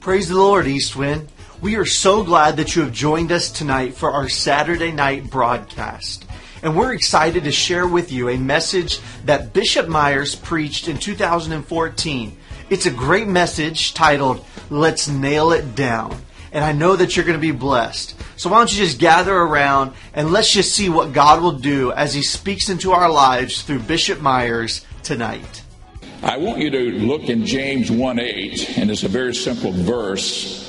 Praise the Lord, Eastwind. We are so glad that you have joined us tonight for our Saturday night broadcast. And we're excited to share with you a message that Bishop Myers preached in 2014. It's a great message titled, Let's Nail It Down. And I know that you're going to be blessed. So why don't you just gather around and let's just see what God will do as He speaks into our lives through Bishop Myers tonight. I want you to look in James 1 8, and it's a very simple verse.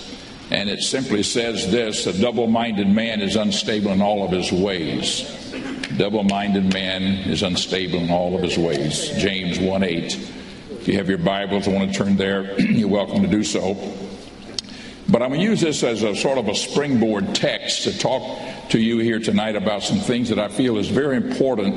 And it simply says this a double minded man is unstable in all of his ways. Double minded man is unstable in all of his ways. James 1 8. If you have your Bibles, I want to turn there, you're welcome to do so. But I'm going to use this as a sort of a springboard text to talk to you here tonight about some things that I feel is very important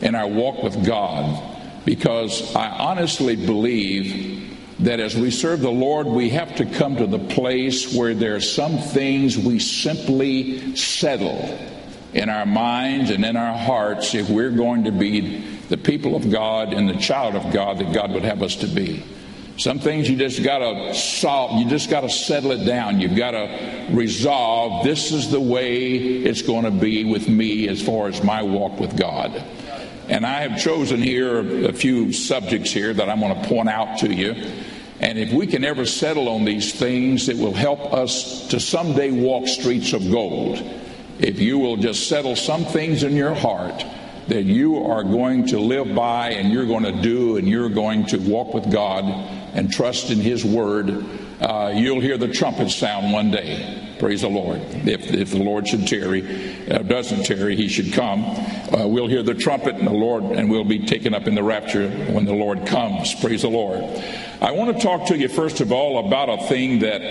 in our walk with God. Because I honestly believe that as we serve the Lord, we have to come to the place where there are some things we simply settle in our minds and in our hearts if we're going to be the people of God and the child of God that God would have us to be. Some things you just gotta solve, you just gotta settle it down. You've gotta resolve this is the way it's gonna be with me as far as my walk with God. And I have chosen here a few subjects here that I'm going to point out to you. And if we can ever settle on these things, it will help us to someday walk streets of gold. If you will just settle some things in your heart that you are going to live by and you're going to do and you're going to walk with God and trust in His Word, uh, you'll hear the trumpet sound one day. Praise the Lord. If, if the Lord should tarry, uh, doesn't tarry, He should come. Uh, we'll hear the trumpet and the Lord, and we'll be taken up in the rapture when the Lord comes. Praise the Lord. I want to talk to you first of all about a thing that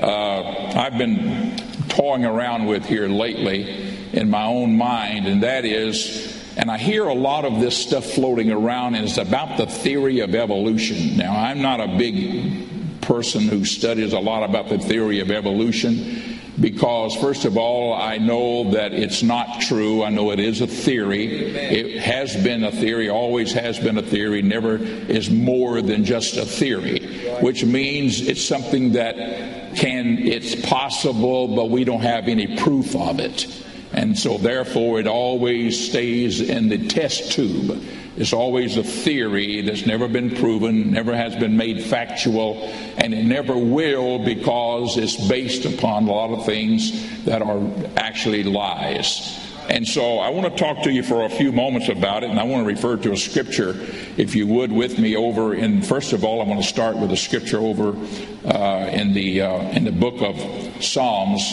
uh, I've been toying around with here lately in my own mind, and that is and I hear a lot of this stuff floating around, and it's about the theory of evolution. Now, I'm not a big person who studies a lot about the theory of evolution because, first of all, I know that it's not true. I know it is a theory. It has been a theory, always has been a theory, never is more than just a theory, which means it's something that can, it's possible, but we don't have any proof of it. And so, therefore, it always stays in the test tube. It's always a theory that's never been proven, never has been made factual, and it never will because it's based upon a lot of things that are actually lies. And so I want to talk to you for a few moments about it, and I want to refer to a scripture, if you would, with me over in. First of all, I want to start with a scripture over uh, in the uh, in the book of Psalms,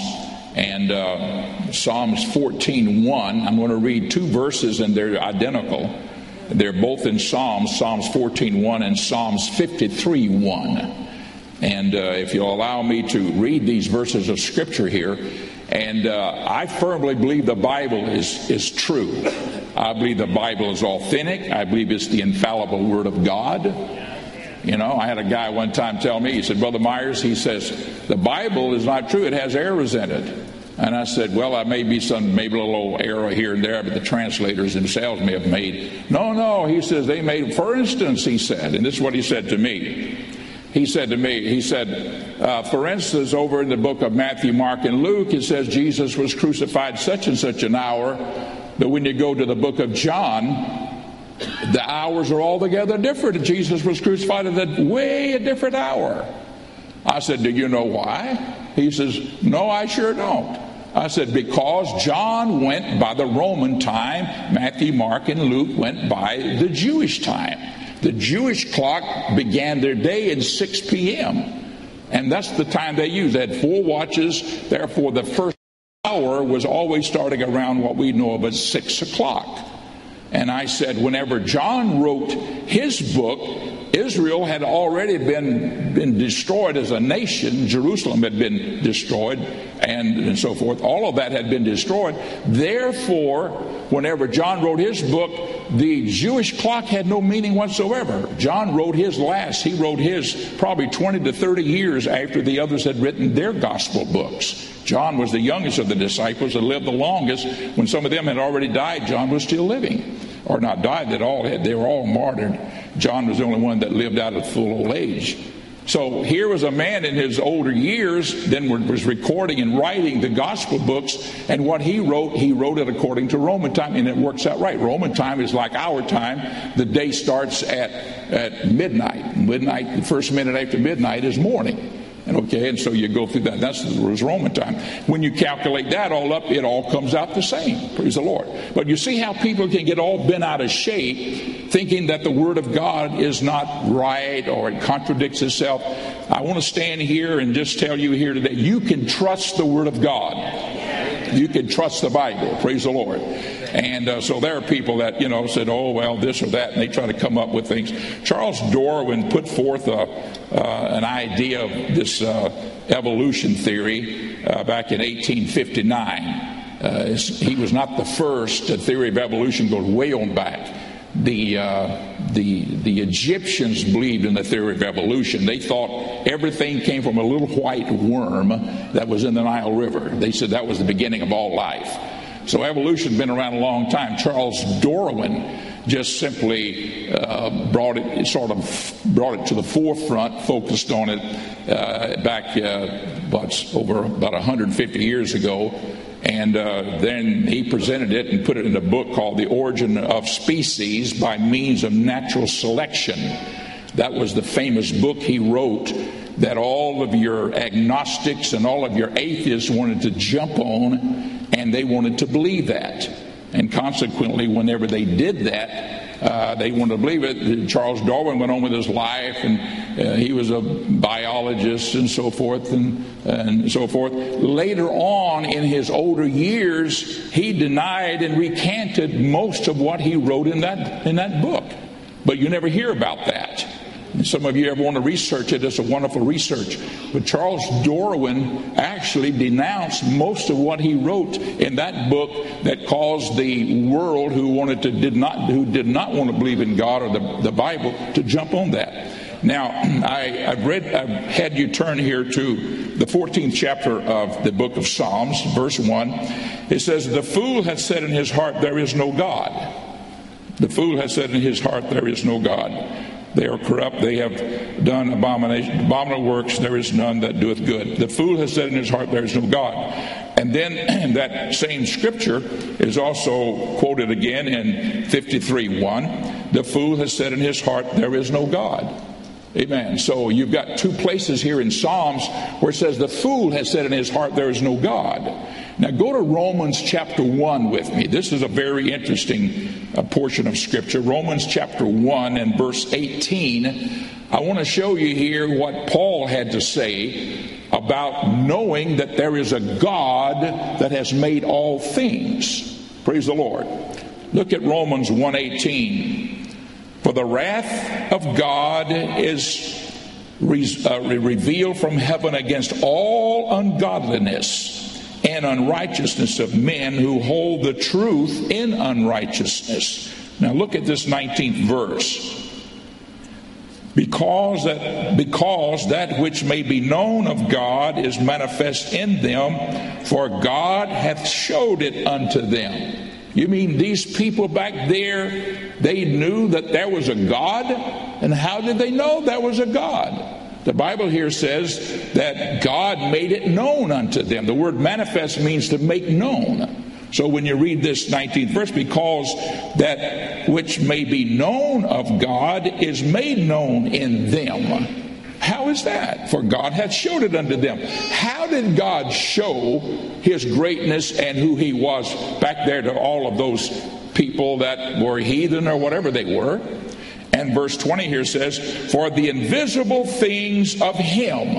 and uh, Psalms 14:1. I'm going to read two verses, and they're identical. They're both in Psalms, Psalms 14:1 and Psalms 53:1. And uh, if you'll allow me to read these verses of Scripture here, and uh, I firmly believe the Bible is, is true. I believe the Bible is authentic. I believe it's the infallible Word of God. You know, I had a guy one time tell me, he said, Brother Myers, he says, the Bible is not true, it has errors in it. And I said, well, I may be some, maybe a little error here and there, but the translators themselves may have made. No, no, he says they made, for instance, he said, and this is what he said to me. He said to me, he said, uh, for instance, over in the book of Matthew, Mark, and Luke, it says Jesus was crucified such and such an hour. But when you go to the book of John, the hours are altogether different. Jesus was crucified at a way a different hour. I said, Do you know why? He says, No, I sure don't. I said, Because John went by the Roman time, Matthew, Mark, and Luke went by the Jewish time. The Jewish clock began their day at 6 p.m. And that's the time they used. They had four watches. Therefore, the first hour was always starting around what we know of as 6 o'clock. And I said, whenever John wrote his book, Israel had already been, been destroyed as a nation. Jerusalem had been destroyed and, and so forth. All of that had been destroyed. Therefore, whenever John wrote his book, the Jewish clock had no meaning whatsoever. John wrote his last. He wrote his probably 20 to 30 years after the others had written their gospel books. John was the youngest of the disciples and lived the longest. When some of them had already died, John was still living. Or not died, that all they were all martyred. John was the only one that lived out of full old age. So here was a man in his older years, then was recording and writing the gospel books, and what he wrote, he wrote it according to Roman time, and it works out right. Roman time is like our time. The day starts at, at midnight. Midnight, the first minute after midnight is morning. And okay, and so you go through that. That's was Roman time. When you calculate that all up, it all comes out the same. Praise the Lord. But you see how people can get all bent out of shape thinking that the Word of God is not right or it contradicts itself. I want to stand here and just tell you here today you can trust the Word of God. You can trust the Bible. Praise the Lord. And uh, so there are people that, you know, said, oh, well, this or that, and they try to come up with things. Charles Darwin put forth a, uh, an idea of this uh, evolution theory uh, back in 1859. Uh, he was not the first. The theory of evolution goes way on back the, uh, the, the Egyptians believed in the theory of evolution. They thought everything came from a little white worm that was in the Nile River. They said that was the beginning of all life. So evolution's been around a long time. Charles Darwin just simply uh, brought it, sort of brought it to the forefront, focused on it uh, back uh, over about 150 years ago, and uh, then he presented it and put it in a book called The Origin of Species by Means of Natural Selection. That was the famous book he wrote that all of your agnostics and all of your atheists wanted to jump on and they wanted to believe that. And consequently, whenever they did that, uh, they wanted to believe it. Charles Darwin went on with his life, and uh, he was a biologist and so forth and, and so forth. Later on, in his older years, he denied and recanted most of what he wrote in that in that book. But you never hear about that. Some of you ever want to research it, it's a wonderful research. But Charles Darwin actually denounced most of what he wrote in that book that caused the world who wanted to did not who did not want to believe in God or the, the Bible to jump on that. Now, I, have read, I've had you turn here to the 14th chapter of the book of Psalms, verse 1. It says, The fool has said in his heart, There is no God. The fool has said in his heart, There is no God. They are corrupt. They have done abominable works. There is none that doeth good. The fool has said in his heart, There is no God. And then that same scripture is also quoted again in 53 1. The fool has said in his heart, There is no God. Amen. So you've got two places here in Psalms where it says, The fool has said in his heart, There is no God. Now go to Romans chapter 1 with me. This is a very interesting uh, portion of Scripture. Romans chapter 1 and verse 18. I want to show you here what Paul had to say about knowing that there is a God that has made all things. Praise the Lord. Look at Romans 1:18. For the wrath of God is re- uh, revealed from heaven against all ungodliness and unrighteousness of men who hold the truth in unrighteousness. Now look at this 19th verse. Because that, because that which may be known of God is manifest in them, for God hath showed it unto them. You mean these people back there, they knew that there was a God? And how did they know there was a God? The Bible here says that God made it known unto them. The word manifest means to make known. So when you read this 19th verse, because that which may be known of God is made known in them. How is that? For God hath showed it unto them. How did God show his greatness and who he was back there to all of those people that were heathen or whatever they were? And verse 20 here says, For the invisible things of Him.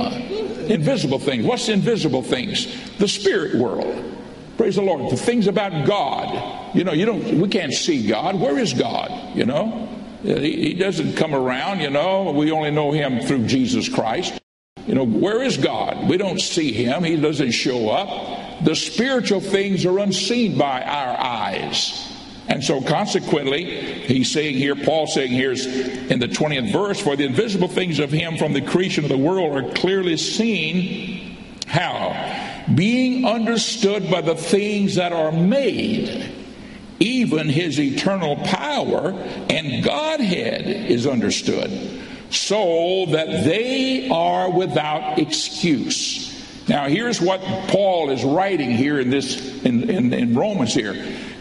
Invisible things. What's invisible things? The spirit world. Praise the Lord. The things about God. You know, you don't we can't see God. Where is God? You know? Uh, he, he doesn't come around, you know. We only know him through Jesus Christ. You know, where is God? We don't see him. He doesn't show up. The spiritual things are unseen by our eyes. And so, consequently, he's saying here, Paul saying here is in the 20th verse, for the invisible things of him from the creation of the world are clearly seen. How? Being understood by the things that are made, even his eternal power and Godhead is understood so that they are without excuse. Now, here's what Paul is writing here in this in, in, in, Romans here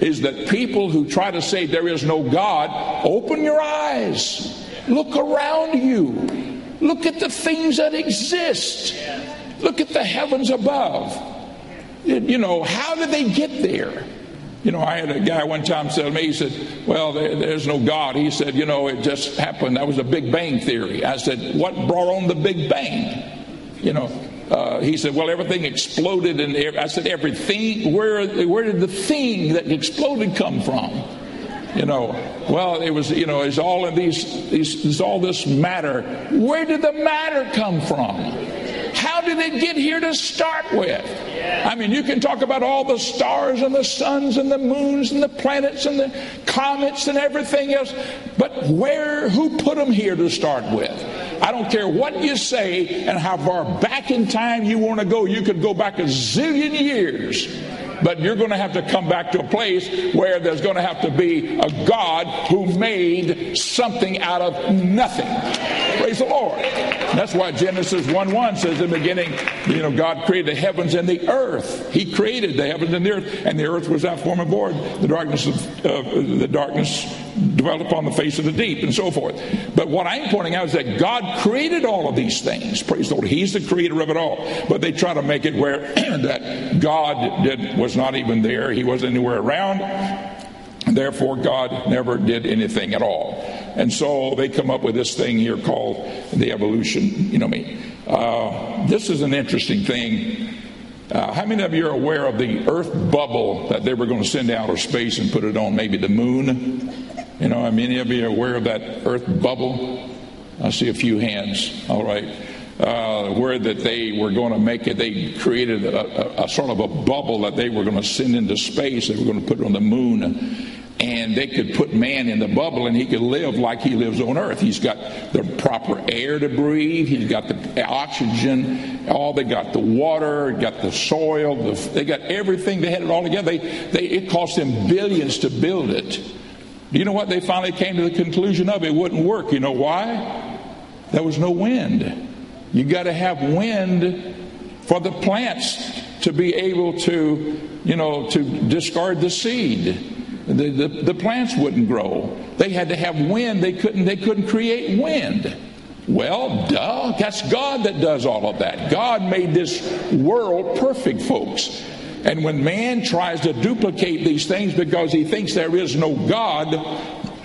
is that people who try to say there is no God, open your eyes, look around you, look at the things that exist, look at the heavens above. You know, how did they get there? You know, I had a guy one time tell me, he said, Well, there, there's no God. He said, You know, it just happened. That was a Big Bang theory. I said, What brought on the Big Bang? You know, uh, he said, Well, everything exploded. And I said, Everything? Where, where did the thing that exploded come from? You know, well, it was, you know, it's all in these, these, it's all this matter. Where did the matter come from? How did it get here to start with? I mean, you can talk about all the stars and the suns and the moons and the planets and the comets and everything else, but where, who put them here to start with? I don't care what you say and how far back in time you want to go. You could go back a zillion years but you're going to have to come back to a place where there's going to have to be a God who made something out of nothing. Praise the Lord. That's why Genesis 1 1 says in the beginning, you know, God created the heavens and the earth. He created the heavens and the earth, and the earth was that form of void. The darkness of uh, the darkness dwelt upon the face of the deep, and so forth. But what I'm pointing out is that God created all of these things. Praise the Lord. He's the creator of it all. But they try to make it where that God did was not even there. He wasn't anywhere around. Therefore, God never did anything at all. And so they come up with this thing here called the evolution. You know me. Uh, this is an interesting thing. Uh, how many of you are aware of the Earth bubble that they were going to send out of space and put it on maybe the moon? You know, many of you are aware of that Earth bubble? I see a few hands. All right. Uh, where that they were going to make it, they created a, a, a sort of a bubble that they were going to send into space. They were going to put it on the moon and they could put man in the bubble and he could live like he lives on earth. He's got the proper air to breathe, he's got the oxygen, all they got the water, got the soil, the, they got everything, they had it all together. They, they, it cost them billions to build it. Do you know what they finally came to the conclusion of? It wouldn't work. You know why? There was no wind. You got to have wind for the plants to be able to, you know, to discard the seed. The, the, the, plants wouldn't grow. They had to have wind. They couldn't, they couldn't create wind. Well, duh, that's God that does all of that. God made this world perfect, folks. And when man tries to duplicate these things because he thinks there is no God,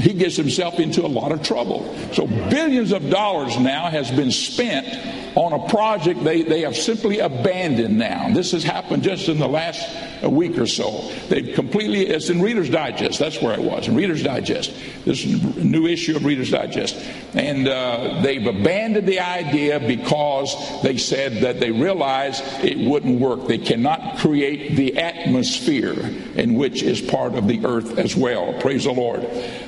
he gets himself into a lot of trouble. So billions of dollars now has been spent on a project they, they have simply abandoned now. This has happened just in the last week or so. They've completely, it's in Reader's Digest. That's where it was, in Reader's Digest. This new issue of Reader's Digest. And uh, they've abandoned the idea because they said that they realized it wouldn't work. They cannot create the atmosphere in which is part of the earth as well. Praise the Lord.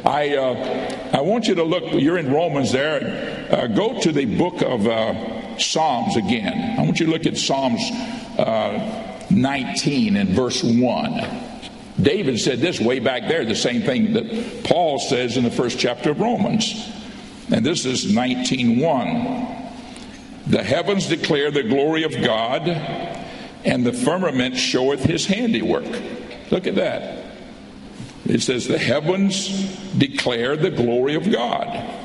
I, uh, I want you to look, you're in Romans there. Uh, go to the book of. Psalms again. I want you to look at Psalms uh, 19 and verse 1. David said this way back there, the same thing that Paul says in the first chapter of Romans. And this is 19:1. The heavens declare the glory of God, and the firmament showeth his handiwork. Look at that. It says, The heavens declare the glory of God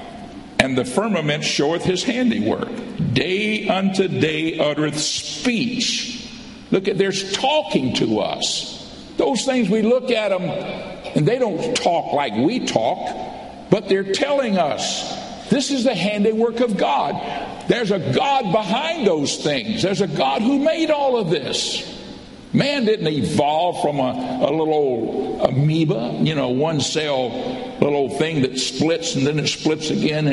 and the firmament showeth his handiwork. Day unto day uttereth speech. Look at, there's talking to us. Those things we look at them and they don't talk like we talk, but they're telling us this is the handiwork of God. There's a God behind those things, there's a God who made all of this. Man didn't evolve from a, a little old amoeba, you know, one cell little old thing that splits and then it splits again.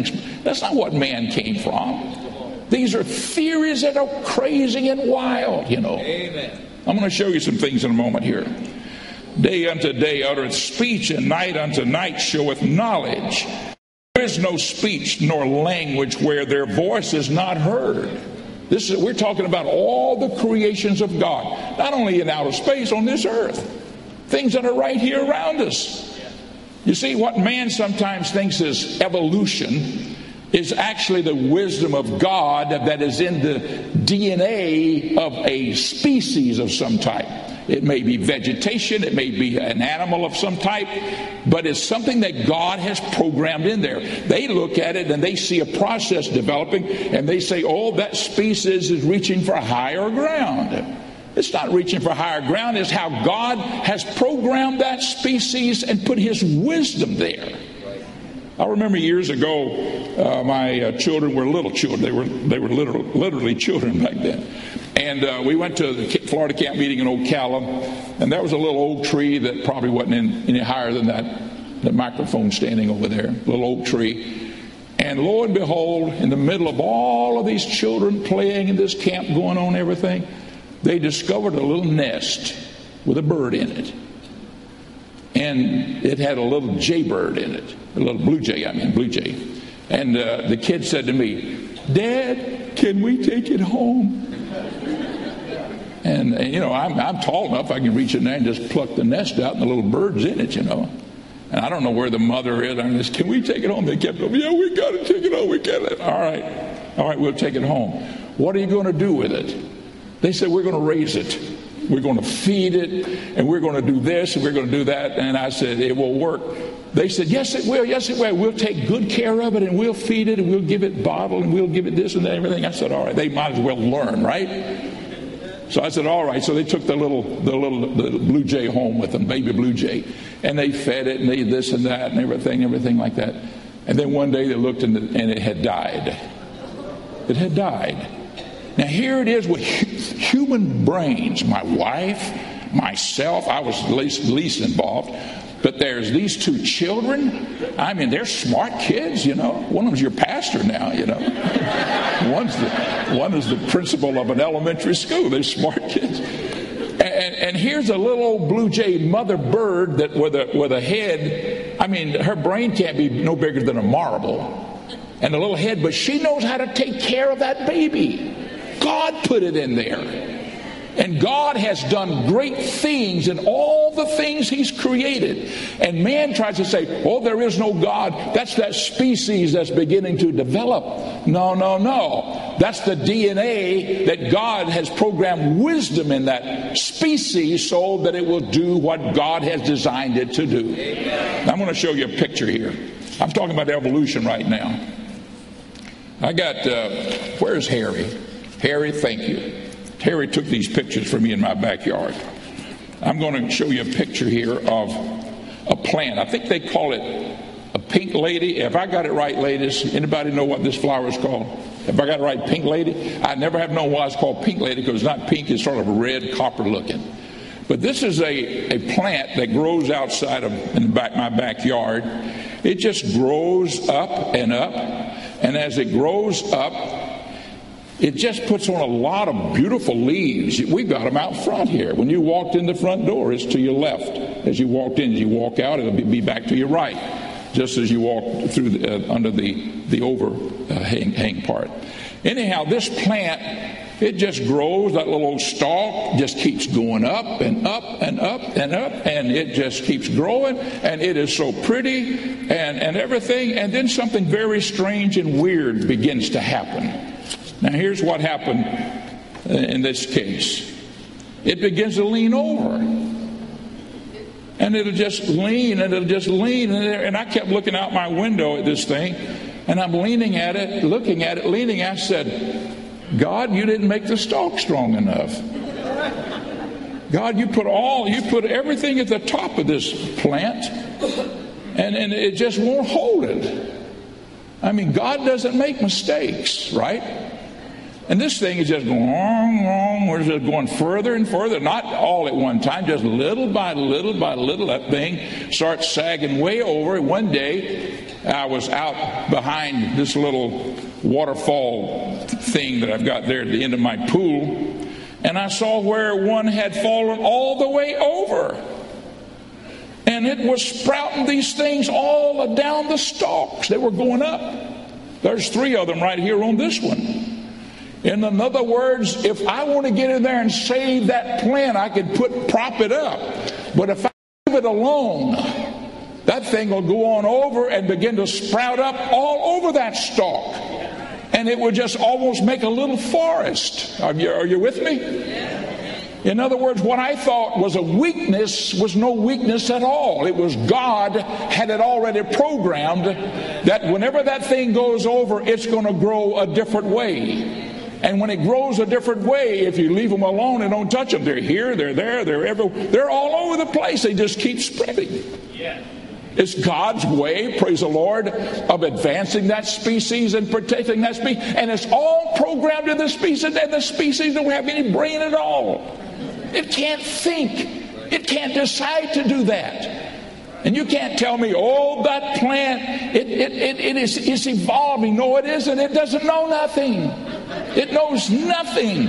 That's not what man came from. These are theories that are crazy and wild, you know. Amen. I'm going to show you some things in a moment here. Day unto day uttereth speech, and night unto night showeth knowledge. There is no speech nor language where their voice is not heard. This is, we're talking about all the creations of God, not only in outer space, on this earth, things that are right here around us. You see, what man sometimes thinks is evolution is actually the wisdom of God that is in the DNA of a species of some type. It may be vegetation, it may be an animal of some type, but it's something that God has programmed in there. They look at it and they see a process developing and they say, oh, that species is reaching for higher ground. It's not reaching for higher ground, it's how God has programmed that species and put his wisdom there. I remember years ago, uh, my uh, children were little children. They were they were literal, literally children back then. And uh, we went to the Florida camp meeting in Ocala, and there was a little oak tree that probably wasn't in, any higher than that, the microphone standing over there, little oak tree. And lo and behold, in the middle of all of these children playing in this camp, going on everything, they discovered a little nest with a bird in it. And it had a little jaybird in it, a little blue jay, I mean, blue jay. And uh, the kid said to me, Dad, can we take it home? And, and, you know, I'm, I'm tall enough, I can reach in there and just pluck the nest out, and the little bird's in it, you know. And I don't know where the mother is. I'm just, can we take it home? They kept going, yeah, we got to take it home. We got it. All right. All right, we'll take it home. What are you going to do with it? They said, we're going to raise it. We're going to feed it, and we're going to do this, and we're going to do that. And I said, it will work. They said, yes, it will. Yes, it will. We'll take good care of it, and we'll feed it, and we'll give it bottle, and we'll give it this and that, and everything. I said, all right. They might as well learn, right? So I said, all right. So they took the little, the little the blue jay home with them, baby blue jay, and they fed it and they this and that and everything, everything like that. And then one day they looked and, and it had died. It had died. Now here it is with human brains. My wife, myself, I was least, least involved. But there's these two children. I mean, they're smart kids, you know. One of them's your pastor now, you know. One's the, one is the principal of an elementary school. They're smart kids. And, and, here's a little old blue jay mother bird that with a, with a head, I mean, her brain can't be no bigger than a marble. And a little head, but she knows how to take care of that baby. God put it in there. And God has done great things in all the things He's created. And man tries to say, oh, there is no God. That's that species that's beginning to develop. No, no, no. That's the DNA that God has programmed wisdom in that species so that it will do what God has designed it to do. I'm going to show you a picture here. I'm talking about evolution right now. I got, uh, where's Harry? Harry, thank you. Harry took these pictures for me in my backyard. I'm going to show you a picture here of a plant. I think they call it a pink lady. If I got it right, ladies, anybody know what this flower is called? If I got it right, pink lady. I never have known why it's called pink lady because it's not pink, it's sort of red, copper looking. But this is a, a plant that grows outside of in back, my backyard. It just grows up and up. And as it grows up, it just puts on a lot of beautiful leaves. We've got them out front here. When you walked in the front door, it's to your left. As you walked in, as you walk out, it'll be back to your right, just as you walk through the, uh, under the the overhang uh, hang part. Anyhow, this plant it just grows. That little old stalk just keeps going up and up and up and up, and it just keeps growing, and it is so pretty and, and everything. And then something very strange and weird begins to happen. Now, here's what happened in this case it begins to lean over. And it'll just lean and it'll just lean. And I kept looking out my window at this thing, and I'm leaning at it, looking at it, leaning I said, God, you didn't make the stalk strong enough. God, you put all, you put everything at the top of this plant, and, and it just won't hold it. I mean, God doesn't make mistakes, right? And this thing is just going long. We're just going further and further, not all at one time, just little by little by little. That thing starts sagging way over. One day, I was out behind this little waterfall thing that I've got there at the end of my pool, and I saw where one had fallen all the way over. And it was sprouting these things all down the stalks. They were going up. There's three of them right here on this one. In other words, if I want to get in there and save that plant, I could put prop it up. But if I leave it alone, that thing will go on over and begin to sprout up all over that stalk. And it would just almost make a little forest. Are you, are you with me? In other words, what I thought was a weakness was no weakness at all. It was God had it already programmed that whenever that thing goes over, it's going to grow a different way. And when it grows a different way, if you leave them alone and don't touch them, they're here, they're there, they're everywhere. They're all over the place. They just keep spreading. Yeah. It's God's way, praise the Lord, of advancing that species and protecting that species. And it's all programmed in the species, and the species don't have any brain at all. It can't think. It can't decide to do that. And you can't tell me, oh, that plant, it, it, it, it is it's evolving. No, it isn't. It doesn't know nothing. It knows nothing.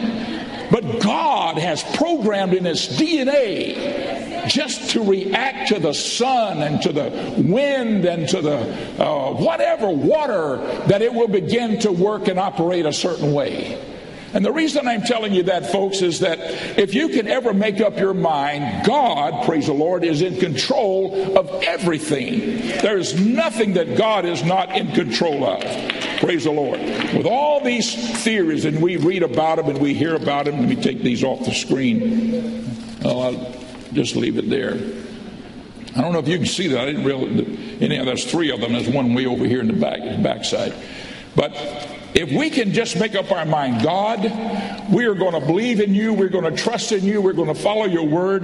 But God has programmed in its DNA just to react to the sun and to the wind and to the uh, whatever water that it will begin to work and operate a certain way. And the reason I'm telling you that, folks, is that if you can ever make up your mind, God, praise the Lord, is in control of everything. There is nothing that God is not in control of. Praise the Lord. With all these theories, and we read about them and we hear about them, let me take these off the screen. Oh, I'll just leave it there. I don't know if you can see that. I didn't realize. Anyhow, there's three of them. There's one way over here in the back, backside. But if we can just make up our mind, God, we are going to believe in you, we're going to trust in you, we're going to follow your word.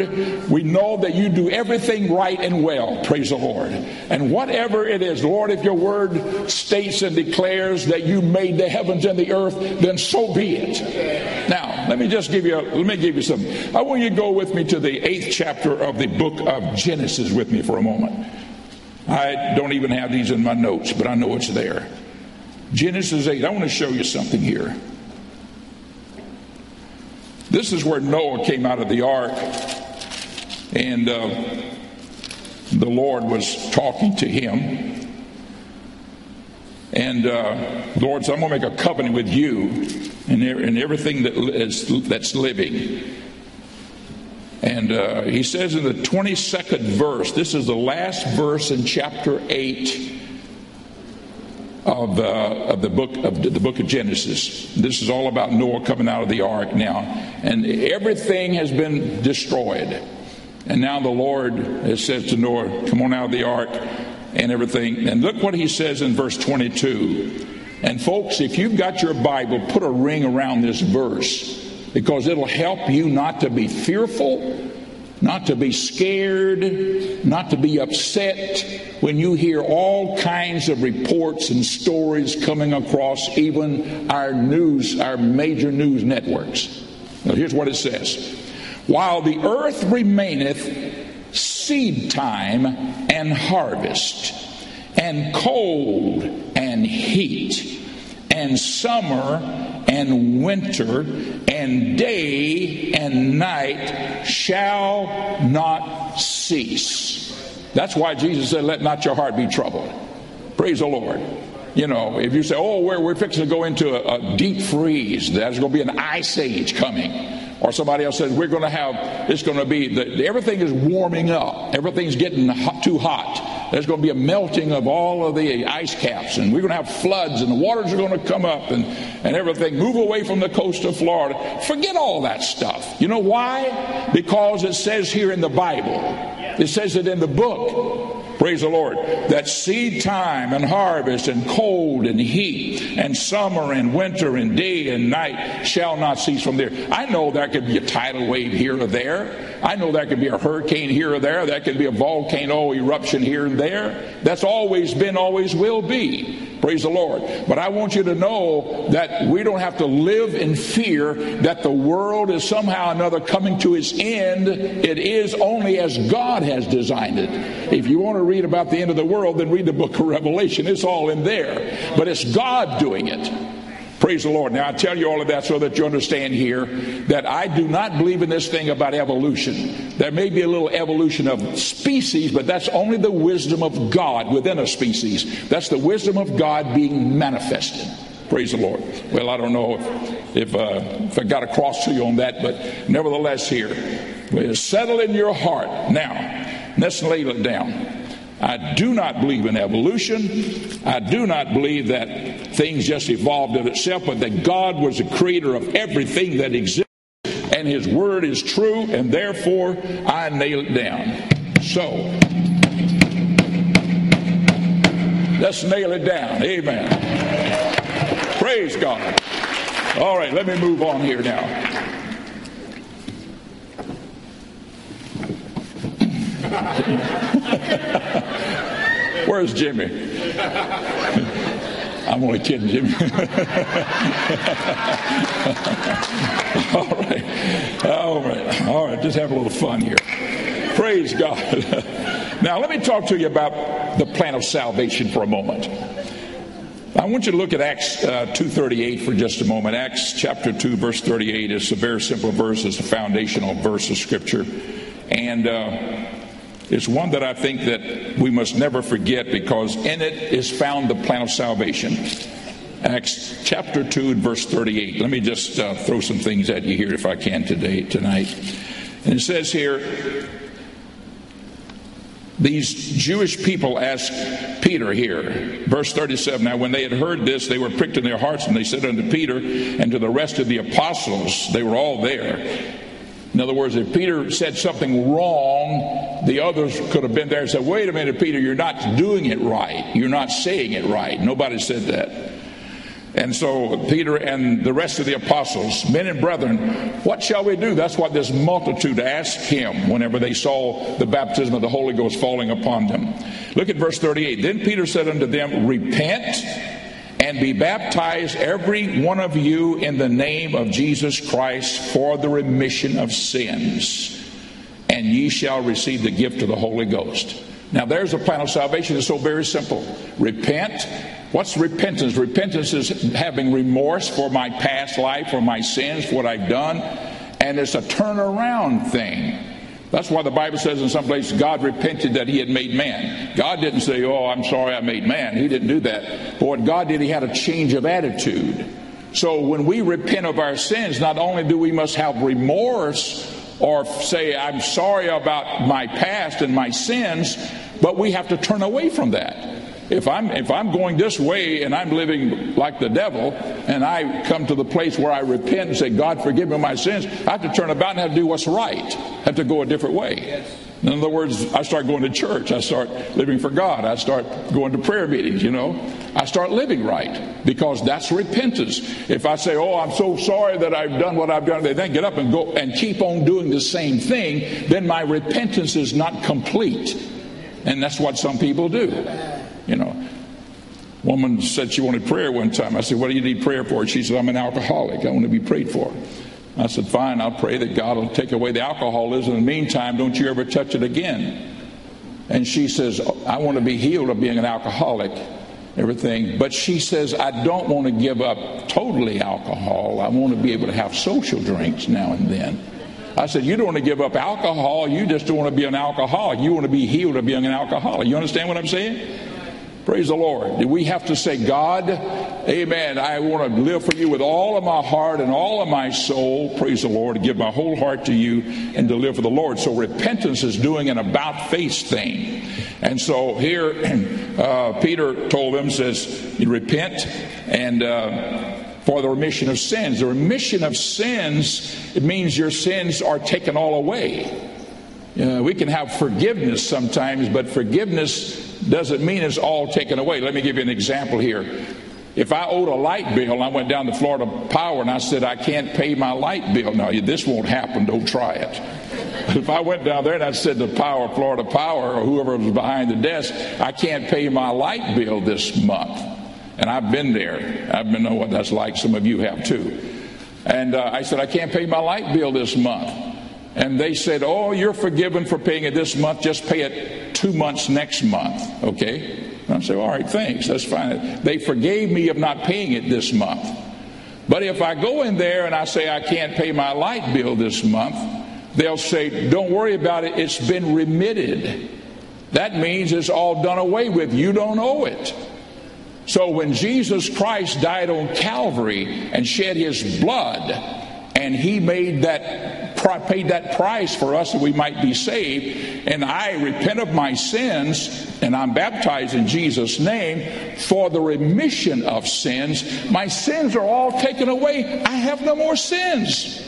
We know that you do everything right and well. Praise the Lord. And whatever it is, Lord, if your word states and declares that you made the heavens and the earth, then so be it. Now, let me just give you a, let me give you some. I want you to go with me to the eighth chapter of the book of Genesis with me for a moment. I don't even have these in my notes, but I know it's there. Genesis 8. I want to show you something here. This is where Noah came out of the ark, and uh, the Lord was talking to him. And uh, Lord said, I'm going to make a covenant with you and, and everything that is, that's living. And uh, he says in the 22nd verse, this is the last verse in chapter 8 of, uh, of the book of the book of Genesis. This is all about Noah coming out of the ark now, and everything has been destroyed. And now the Lord has said to Noah, "Come on out of the ark," and everything. And look what he says in verse 22. And folks, if you've got your Bible, put a ring around this verse because it'll help you not to be fearful not to be scared, not to be upset when you hear all kinds of reports and stories coming across even our news, our major news networks. Now, here's what it says While the earth remaineth seed time and harvest, and cold and heat, and summer and winter and day and night shall not cease. That's why Jesus said, Let not your heart be troubled. Praise the Lord. You know, if you say, Oh, we're, we're fixing to go into a, a deep freeze, there's going to be an ice age coming. Or somebody else says, We're going to have, it's going to be, the, everything is warming up, everything's getting hot, too hot there's going to be a melting of all of the ice caps, and we're going to have floods, and the waters are going to come up, and, and everything. Move away from the coast of Florida. Forget all that stuff. You know why? Because it says here in the Bible, it says it in the book. Praise the Lord. That seed time and harvest and cold and heat and summer and winter and day and night shall not cease from there. I know there could be a tidal wave here or there. I know there could be a hurricane here or there. That could be a volcano eruption here and there. That's always been, always will be. Praise the Lord. But I want you to know that we don't have to live in fear that the world is somehow or another coming to its end. It is only as God has designed it. If you want to read about the end of the world, then read the book of Revelation. It's all in there. But it's God doing it. Praise the Lord. Now, I tell you all of that so that you understand here that I do not believe in this thing about evolution. There may be a little evolution of species, but that's only the wisdom of God within a species. That's the wisdom of God being manifested. Praise the Lord. Well, I don't know if, if, uh, if I got across to you on that, but nevertheless, here. Settle in your heart. Now, let's lay it down. I do not believe in evolution. I do not believe that things just evolved of itself, but that God was the creator of everything that exists and his word is true, and therefore I nail it down. So, let's nail it down. Amen. Praise God. All right, let me move on here now. Where's Jimmy? I'm only kidding, Jimmy. all right. All right. All right. Just have a little fun here. Praise God. now, let me talk to you about the plan of salvation for a moment. I want you to look at Acts uh, 2.38 for just a moment. Acts chapter 2, verse 38 is a very simple verse. It's a foundational verse of Scripture. And uh, it's one that I think that we must never forget because in it is found the plan of salvation. Acts chapter 2 and verse 38. Let me just uh, throw some things at you here if I can today, tonight. And it says here, these Jewish people asked Peter here, verse 37. Now, when they had heard this, they were pricked in their hearts, and they said unto Peter and to the rest of the apostles, they were all there. In other words, if Peter said something wrong, the others could have been there and said, Wait a minute, Peter, you're not doing it right. You're not saying it right. Nobody said that. And so Peter and the rest of the apostles, men and brethren, what shall we do? That's what this multitude asked him whenever they saw the baptism of the Holy Ghost falling upon them. Look at verse 38. Then Peter said unto them, Repent and be baptized, every one of you, in the name of Jesus Christ for the remission of sins, and ye shall receive the gift of the Holy Ghost. Now, there's a plan of salvation. It's so very simple. Repent What's repentance? Repentance is having remorse for my past life, for my sins, for what I've done, and it's a turnaround thing. That's why the Bible says in some places God repented that he had made man. God didn't say, Oh, I'm sorry I made man. He didn't do that. But what God did, he had a change of attitude. So when we repent of our sins, not only do we must have remorse or say, I'm sorry about my past and my sins, but we have to turn away from that if I'm if I'm going this way and I'm living like the devil, and I come to the place where I repent and say, God, forgive me my sins, I have to turn about and have to do what's right. I have to go a different way. In other words, I start going to church. I start living for God. I start going to prayer meetings, you know. I start living right because that's repentance. If I say, Oh, I'm so sorry that I've done what I've done, they then get up and go and keep on doing the same thing, then my repentance is not complete. And that's what some people do. You know, woman said she wanted prayer one time. I said, What do you need prayer for? She said, I'm an alcoholic. I want to be prayed for. I said, Fine, I'll pray that God will take away the alcoholism. In the meantime, don't you ever touch it again. And she says, I want to be healed of being an alcoholic, everything. But she says, I don't want to give up totally alcohol. I want to be able to have social drinks now and then. I said, You don't want to give up alcohol. You just don't want to be an alcoholic. You want to be healed of being an alcoholic. You understand what I'm saying? Praise the Lord. Do we have to say, God, amen. I want to live for you with all of my heart and all of my soul. Praise the Lord. Give my whole heart to you and to live for the Lord. So repentance is doing an about face thing. And so here, uh, Peter told them, says, repent and, uh, for the remission of sins. The remission of sins, it means your sins are taken all away. Uh, we can have forgiveness sometimes, but forgiveness doesn't mean it's all taken away. Let me give you an example here. If I owed a light bill and I went down to Florida Power and I said, I can't pay my light bill. Now, this won't happen. Don't try it. If I went down there and I said to Power, Florida Power, or whoever was behind the desk, I can't pay my light bill this month. And I've been there. I've been know what that's like. Some of you have too. And uh, I said, I can't pay my light bill this month. And they said, Oh, you're forgiven for paying it this month. Just pay it two months next month. Okay? And I say, all right, thanks. That's fine. They forgave me of not paying it this month. But if I go in there and I say I can't pay my light bill this month, they'll say, don't worry about it. It's been remitted. That means it's all done away with. You don't owe it. So when Jesus Christ died on Calvary and shed his blood, and he made that paid that price for us that we might be saved. And I repent of my sins and I'm baptized in Jesus' name for the remission of sins. My sins are all taken away. I have no more sins.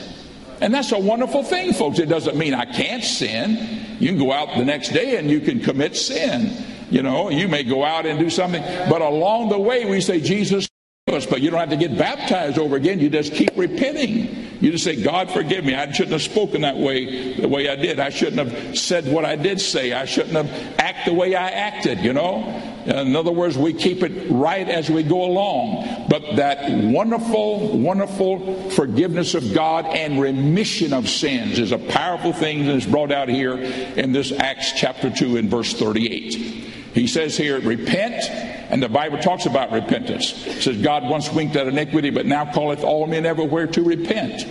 And that's a wonderful thing, folks. It doesn't mean I can't sin. You can go out the next day and you can commit sin. You know, you may go out and do something, but along the way we say, Jesus, us, but you don't have to get baptized over again. You just keep repenting. You just say, God, forgive me. I shouldn't have spoken that way, the way I did. I shouldn't have said what I did say. I shouldn't have acted the way I acted, you know? In other words, we keep it right as we go along. But that wonderful, wonderful forgiveness of God and remission of sins is a powerful thing that is brought out here in this Acts chapter 2 and verse 38. He says here, repent, and the Bible talks about repentance. It says, God once winked at iniquity, but now calleth all men everywhere to repent.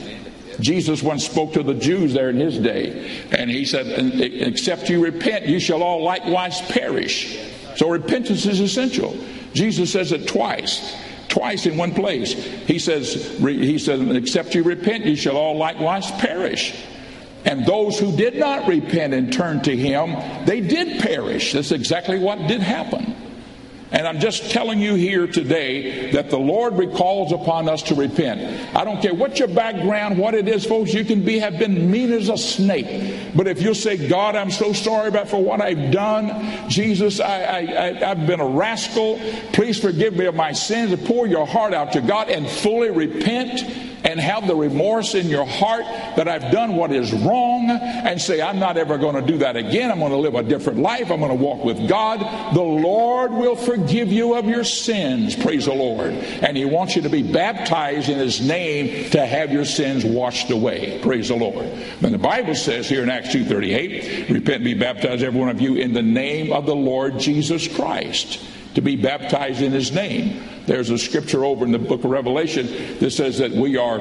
Jesus once spoke to the Jews there in his day, and he said, Except you repent, you shall all likewise perish. So repentance is essential. Jesus says it twice. Twice in one place. He says, he says, except you repent, you shall all likewise perish. And those who did not repent and turn to him, they did perish. That's exactly what did happen. And I'm just telling you here today that the Lord recalls upon us to repent. I don't care what your background, what it is, folks, you can be have been mean as a snake. But if you'll say, God, I'm so sorry about for what I've done, Jesus, I, have been a rascal. Please forgive me of my sins. Pour your heart out to God and fully repent and have the remorse in your heart that I've done what is wrong and say, I'm not ever going to do that again. I'm going to live a different life. I'm going to walk with God. The Lord will forgive you of your sins. Praise the Lord. And He wants you to be baptized in His name to have your sins washed away. Praise the Lord. Then the Bible says here in Acts 2.38, repent and be baptized every one of you in the name of the Lord Jesus Christ to be baptized in his name. There's a scripture over in the book of Revelation that says that we are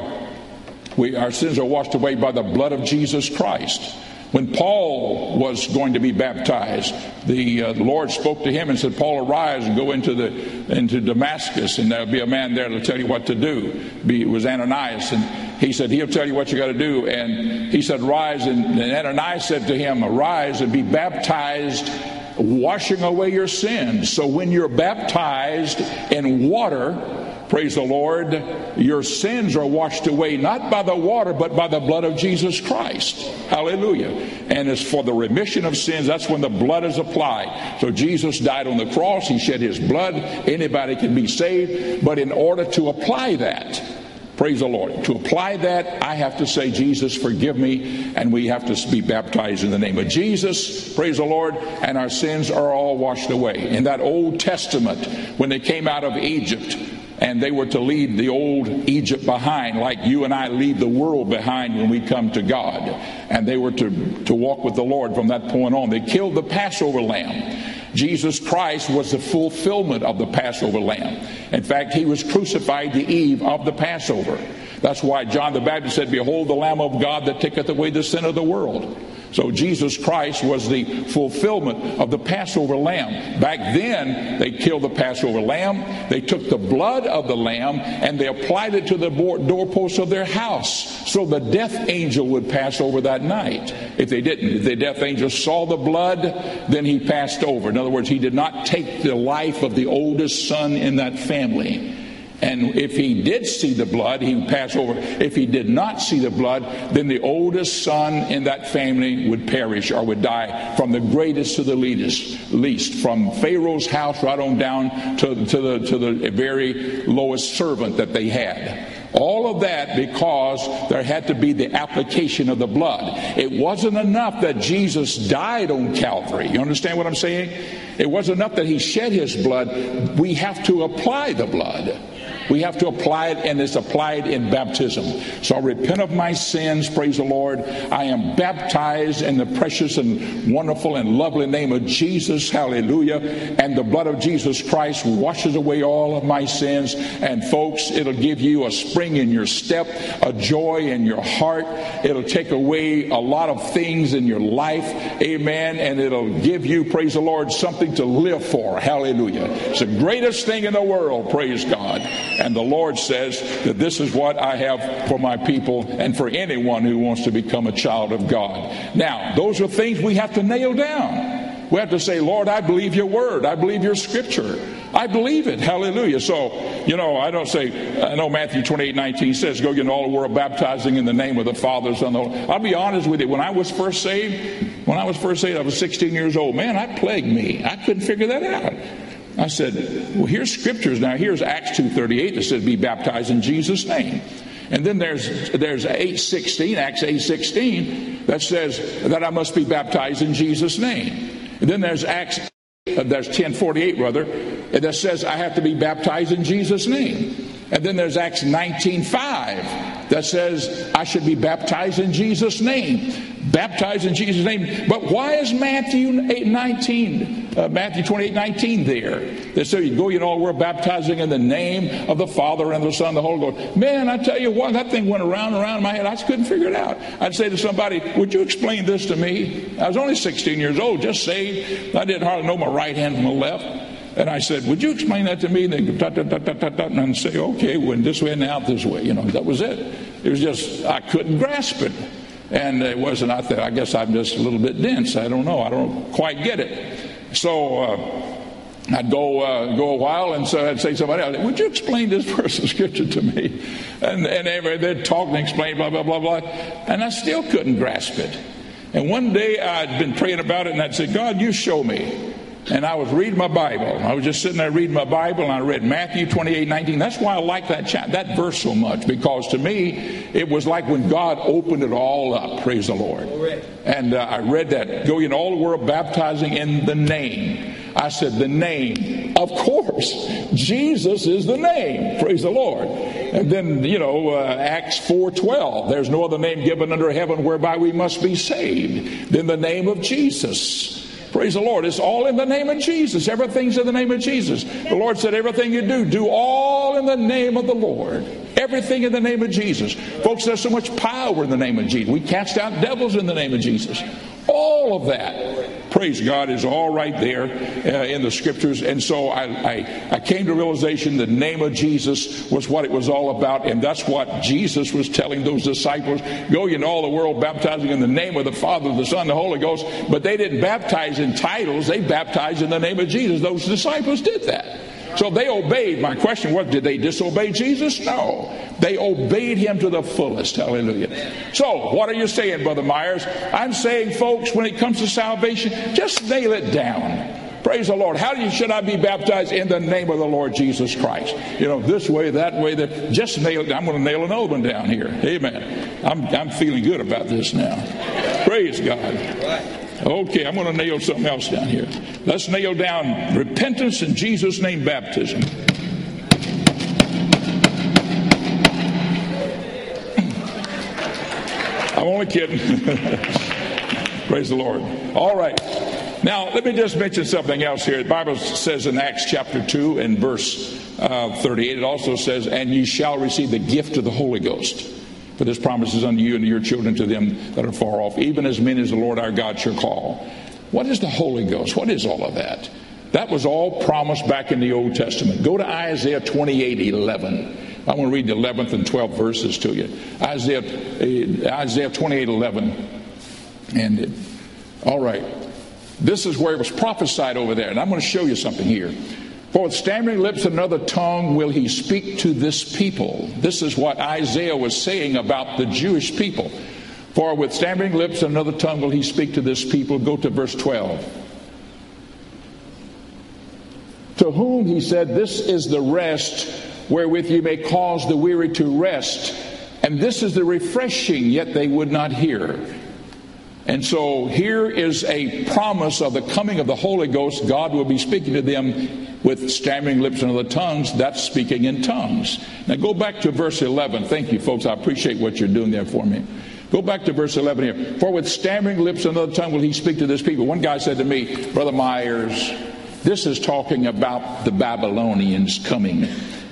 we, our sins are washed away by the blood of Jesus Christ. When Paul was going to be baptized, the uh, Lord spoke to him and said, "Paul, arise and go into the into Damascus, and there'll be a man there to tell you what to do." Be, it was Ananias, and he said, "He'll tell you what you got to do." And he said, "Rise," and, and Ananias said to him, "Arise and be baptized." Washing away your sins. So when you're baptized in water, praise the Lord, your sins are washed away not by the water, but by the blood of Jesus Christ. Hallelujah. And it's for the remission of sins, that's when the blood is applied. So Jesus died on the cross, he shed his blood. Anybody can be saved. But in order to apply that, Praise the Lord. To apply that, I have to say, Jesus, forgive me, and we have to be baptized in the name of Jesus. Praise the Lord. And our sins are all washed away. In that Old Testament, when they came out of Egypt, and they were to leave the old Egypt behind, like you and I leave the world behind when we come to God. And they were to, to walk with the Lord from that point on. They killed the Passover lamb. Jesus Christ was the fulfillment of the Passover lamb. In fact, he was crucified the eve of the Passover. That's why John the Baptist said, Behold the Lamb of God that taketh away the sin of the world. So Jesus Christ was the fulfillment of the Passover lamb. Back then, they killed the Passover lamb. They took the blood of the lamb and they applied it to the doorposts of their house so the death angel would pass over that night. If they didn't, if the death angel saw the blood, then he passed over. In other words, he did not take the life of the oldest son in that family. And if he did see the blood, he would pass over. If he did not see the blood, then the oldest son in that family would perish or would die from the greatest to the least, least from Pharaoh's house right on down to, to, the, to the very lowest servant that they had. All of that because there had to be the application of the blood. It wasn't enough that Jesus died on Calvary. You understand what I'm saying? It wasn't enough that he shed his blood. We have to apply the blood. We have to apply it, and it's applied in baptism. So I repent of my sins, praise the Lord. I am baptized in the precious and wonderful and lovely name of Jesus, hallelujah. And the blood of Jesus Christ washes away all of my sins. And folks, it'll give you a spring in your step, a joy in your heart. It'll take away a lot of things in your life, amen. And it'll give you, praise the Lord, something to live for, hallelujah. It's the greatest thing in the world, praise God. And the Lord says that this is what I have for my people and for anyone who wants to become a child of God. Now, those are things we have to nail down. We have to say, Lord, I believe your word. I believe your scripture. I believe it. Hallelujah. So, you know, I don't say, I know Matthew 28 19 says, Go get into all the world baptizing in the name of the Father, Son, the. I'll be honest with you. When I was first saved, when I was first saved, I was 16 years old. Man, that plagued me. I couldn't figure that out. I said, well, here's scriptures now. Here's Acts 2.38 that says, be baptized in Jesus' name. And then there's there's 8:16, Acts 8:16, that says that I must be baptized in Jesus' name. And then there's Acts uh, there's 1048 rather, that says I have to be baptized in Jesus' name. And then there's Acts 19:5 that says I should be baptized in Jesus' name baptized in Jesus' name. But why is Matthew 8, 19, uh, Matthew 28, 19 there? They say, you go, you know, we're baptizing in the name of the Father and the Son and the Holy Ghost. Man, I tell you what, that thing went around and around in my head. I just couldn't figure it out. I'd say to somebody, would you explain this to me? I was only 16 years old, just saved. I didn't hardly know my right hand from my left. And I said, Would you explain that to me? And they tut, and say, Okay, went this way and out this way. You know, that was it. It was just, I couldn't grasp it. And it wasn't out there. I guess I'm just a little bit dense. I don't know. I don't quite get it. So uh, I'd go uh, go a while, and so I'd say to somebody else, "Would you explain this verse of scripture to me?" And and they'd talk and explain blah blah blah blah, and I still couldn't grasp it. And one day I'd been praying about it, and I'd say, "God, you show me." And I was reading my Bible. I was just sitting there reading my Bible, and I read Matthew 28 19. That's why I like that, chat, that verse so much, because to me, it was like when God opened it all up. Praise the Lord. And uh, I read that. Go in all the world baptizing in the name. I said, the name. Of course, Jesus is the name. Praise the Lord. And then, you know, uh, Acts 4.12. There's no other name given under heaven whereby we must be saved than the name of Jesus. Praise the Lord. It's all in the name of Jesus. Everything's in the name of Jesus. The Lord said, everything you do, do all in the name of the Lord. Everything in the name of Jesus. Folks, there's so much power in the name of Jesus. We cast out devils in the name of Jesus. All of that, praise God, is all right there uh, in the scriptures. And so I, I, I came to realization the name of Jesus was what it was all about. And that's what Jesus was telling those disciples go into all the world baptizing in the name of the Father, the Son, the Holy Ghost. But they didn't baptize in titles, they baptized in the name of Jesus. Those disciples did that. So they obeyed. My question was, did they disobey Jesus? No. They obeyed him to the fullest. Hallelujah. So, what are you saying, Brother Myers? I'm saying, folks, when it comes to salvation, just nail it down. Praise the Lord. How you, should I be baptized? In the name of the Lord Jesus Christ. You know, this way, that way, that just nail it. I'm going to nail another one down here. Amen. I'm, I'm feeling good about this now. Praise God. Okay, I'm going to nail something else down here. Let's nail down repentance in Jesus' name baptism. I'm only kidding. Praise the Lord. All right. Now, let me just mention something else here. The Bible says in Acts chapter 2 and verse uh, 38, it also says, And ye shall receive the gift of the Holy Ghost. For this promise is unto you and to your children, to them that are far off, even as many as the Lord our God shall call. What is the Holy Ghost? What is all of that? That was all promised back in the Old Testament. Go to Isaiah 28 11. I want to read the 11th and 12th verses to you. Isaiah, uh, Isaiah 28 11. And it, all right. This is where it was prophesied over there. And I'm going to show you something here. For with stammering lips and another tongue will he speak to this people. This is what Isaiah was saying about the Jewish people. For with stammering lips and another tongue will he speak to this people. Go to verse 12. To whom he said, This is the rest wherewith you may cause the weary to rest. And this is the refreshing, yet they would not hear. And so here is a promise of the coming of the Holy Ghost. God will be speaking to them with stammering lips and other tongues. That's speaking in tongues. Now go back to verse 11. Thank you, folks. I appreciate what you're doing there for me. Go back to verse 11 here. For with stammering lips and other tongue will he speak to this people. One guy said to me, Brother Myers, this is talking about the Babylonians coming.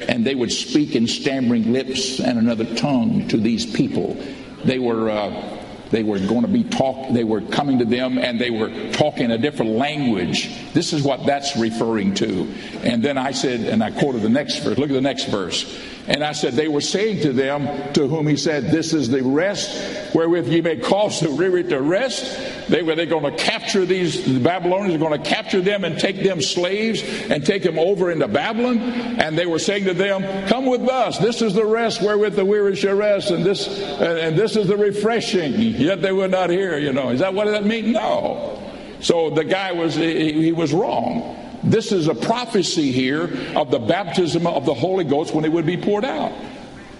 And they would speak in stammering lips and another tongue to these people. They were. Uh, they were going to be talk they were coming to them and they were talking a different language. This is what that's referring to. And then i said and i quoted the next verse look at the next verse and I said, They were saying to them, to whom he said, This is the rest wherewith ye may cause the weary to rest. They were they're going to capture these, the Babylonians are going to capture them and take them slaves and take them over into Babylon. And they were saying to them, Come with us. This is the rest wherewith the weary shall rest, and this and, this is the refreshing. Yet they would not hear, you know. Is that what that mean? No. So the guy was he, he was wrong. This is a prophecy here of the baptism of the Holy Ghost when it would be poured out.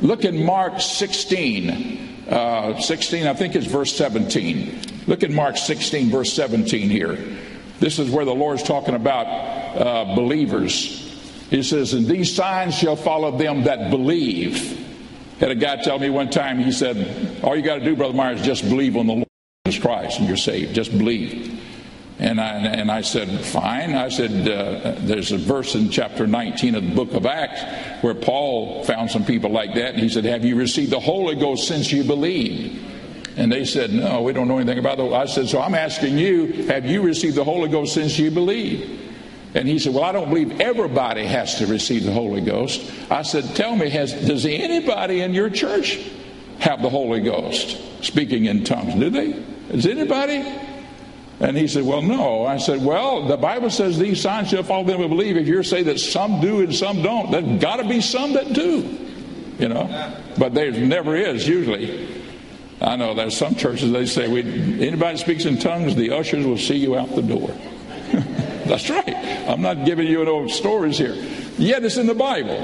Look in Mark 16. Uh, 16, I think it's verse 17. Look at Mark 16, verse 17 here. This is where the Lord's talking about uh, believers. He says, And these signs shall follow them that believe. Had a guy tell me one time, he said, All you got to do, Brother Myers, just believe on the Lord Jesus Christ and you're saved. Just believe. And I, and I said, fine. I said, uh, there's a verse in chapter 19 of the book of Acts where Paul found some people like that. And he said, Have you received the Holy Ghost since you believed? And they said, No, we don't know anything about that. I said, So I'm asking you, have you received the Holy Ghost since you believe? And he said, Well, I don't believe everybody has to receive the Holy Ghost. I said, Tell me, has, does anybody in your church have the Holy Ghost speaking in tongues? Do they? Does anybody? And he said, Well, no. I said, Well, the Bible says these signs shall follow them who believe. If you're saying that some do and some don't, there's got to be some that do. You know? But there never is, usually. I know there's some churches they say, we, anybody speaks in tongues, the ushers will see you out the door. That's right. I'm not giving you no stories here. Yet it's in the Bible.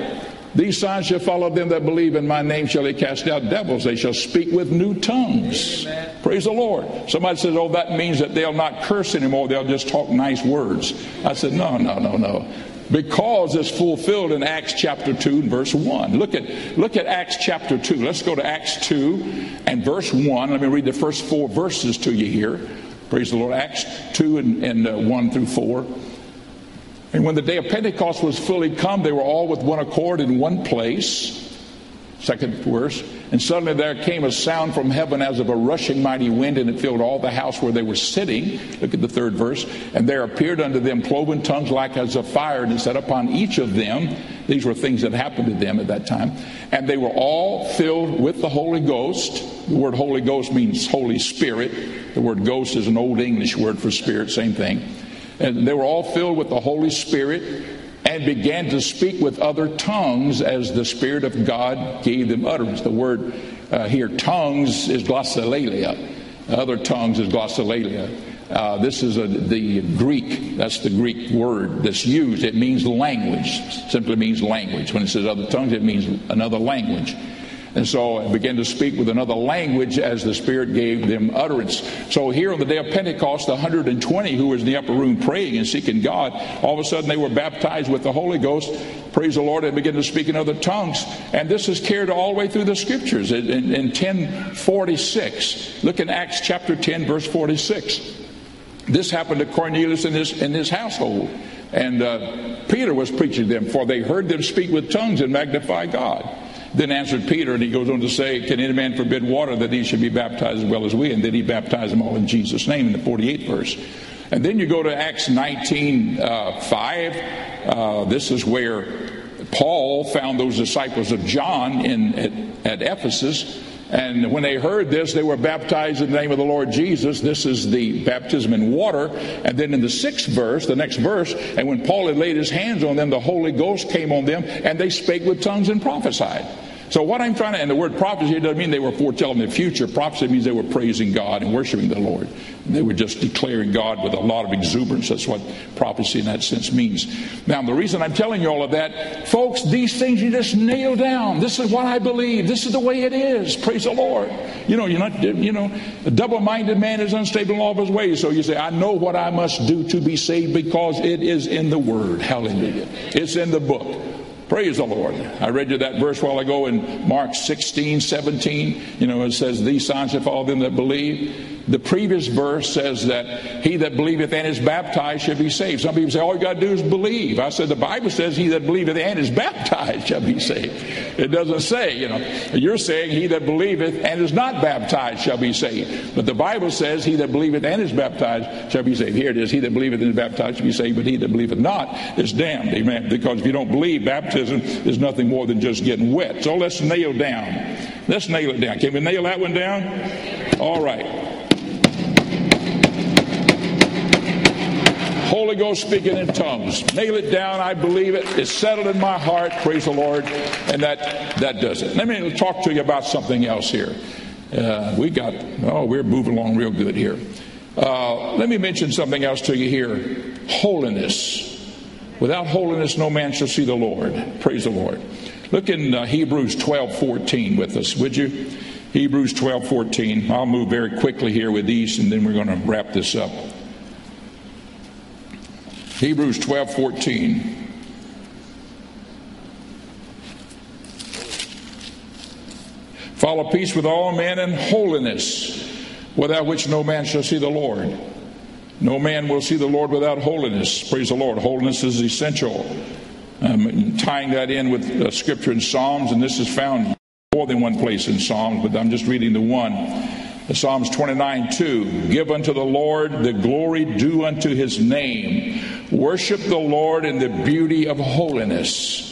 These signs shall follow them that believe in my name shall they cast out devils. They shall speak with new tongues. Amen. Praise the Lord. Somebody says, oh, that means that they'll not curse anymore. They'll just talk nice words. I said, no, no, no, no. Because it's fulfilled in Acts chapter 2 and verse 1. Look at, look at Acts chapter 2. Let's go to Acts 2 and verse 1. Let me read the first four verses to you here. Praise the Lord. Acts 2 and, and uh, 1 through 4. And when the day of Pentecost was fully come, they were all with one accord in one place. Second verse. And suddenly there came a sound from heaven as of a rushing mighty wind, and it filled all the house where they were sitting. Look at the third verse. And there appeared unto them cloven tongues like as of fire, and it set upon each of them. These were things that happened to them at that time. And they were all filled with the Holy Ghost. The word Holy Ghost means Holy Spirit. The word ghost is an old English word for spirit, same thing. And they were all filled with the Holy Spirit and began to speak with other tongues as the Spirit of God gave them utterance. The word uh, here, tongues, is glossolalia. Other tongues is glossolalia. Uh, this is a, the Greek. That's the Greek word that's used. It means language. Simply means language. When it says other tongues, it means another language. And so began to speak with another language as the Spirit gave them utterance. So here on the day of Pentecost, the 120 who was in the upper room praying and seeking God, all of a sudden they were baptized with the Holy Ghost. Praise the Lord, and began to speak in other tongues. And this is carried all the way through the scriptures. In, in, in 1046, look in Acts chapter 10, verse 46. This happened to Cornelius and his, and his household. And uh, Peter was preaching to them, for they heard them speak with tongues and magnify God. Then answered Peter, and he goes on to say, Can any man forbid water that he should be baptized as well as we? And then he baptized them all in Jesus' name in the 48th verse. And then you go to Acts 19 uh, 5. Uh, this is where Paul found those disciples of John in, at, at Ephesus. And when they heard this, they were baptized in the name of the Lord Jesus. This is the baptism in water. And then in the sixth verse, the next verse, and when Paul had laid his hands on them, the Holy Ghost came on them, and they spake with tongues and prophesied. So what I'm trying to, and the word prophecy doesn't mean they were foretelling the future. Prophecy means they were praising God and worshiping the Lord. They were just declaring God with a lot of exuberance. That's what prophecy in that sense means. Now, the reason I'm telling you all of that, folks, these things you just nail down. This is what I believe. This is the way it is. Praise the Lord. You know, you're not, you know, a double-minded man is unstable in all of his ways. So you say, I know what I must do to be saved because it is in the Word. Hallelujah. It's in the book. Praise the Lord. I read you that verse a while ago in Mark 16, 17. You know, it says, These signs shall follow them that believe. The previous verse says that he that believeth and is baptized shall be saved. Some people say, all you got to do is believe. I said, the Bible says he that believeth and is baptized shall be saved. It doesn't say, you know. You're saying he that believeth and is not baptized shall be saved. But the Bible says he that believeth and is baptized shall be saved. Here it is, he that believeth and is baptized shall be saved, but he that believeth not is damned. Amen. Because if you don't believe, baptism is nothing more than just getting wet. So let's nail down. Let's nail it down. Can we nail that one down? All right. Holy Ghost speaking in tongues. Nail it down. I believe it. It's settled in my heart. Praise the Lord. And that that does it. Let me talk to you about something else here. Uh, we got oh, we're moving along real good here. Uh, let me mention something else to you here. Holiness. Without holiness, no man shall see the Lord. Praise the Lord. Look in uh, Hebrews 12 14 with us, would you? Hebrews 12 14. I'll move very quickly here with these and then we're going to wrap this up. Hebrews 12 14. Follow peace with all men and holiness, without which no man shall see the Lord. No man will see the Lord without holiness. Praise the Lord. Holiness is essential. I'm tying that in with scripture in Psalms, and this is found more than one place in Psalms, but I'm just reading the one. Psalms 29 2 Give unto the Lord the glory due unto his name. Worship the Lord in the beauty of holiness.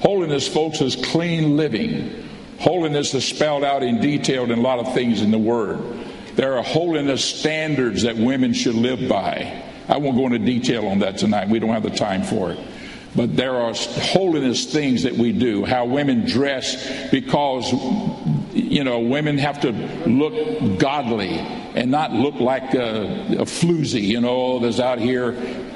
Holiness, folks, is clean living. Holiness is spelled out in detail in a lot of things in the Word. There are holiness standards that women should live by. I won't go into detail on that tonight. We don't have the time for it. But there are holiness things that we do, how women dress, because, you know, women have to look godly and not look like a, a floozy, you know, oh, that's out here.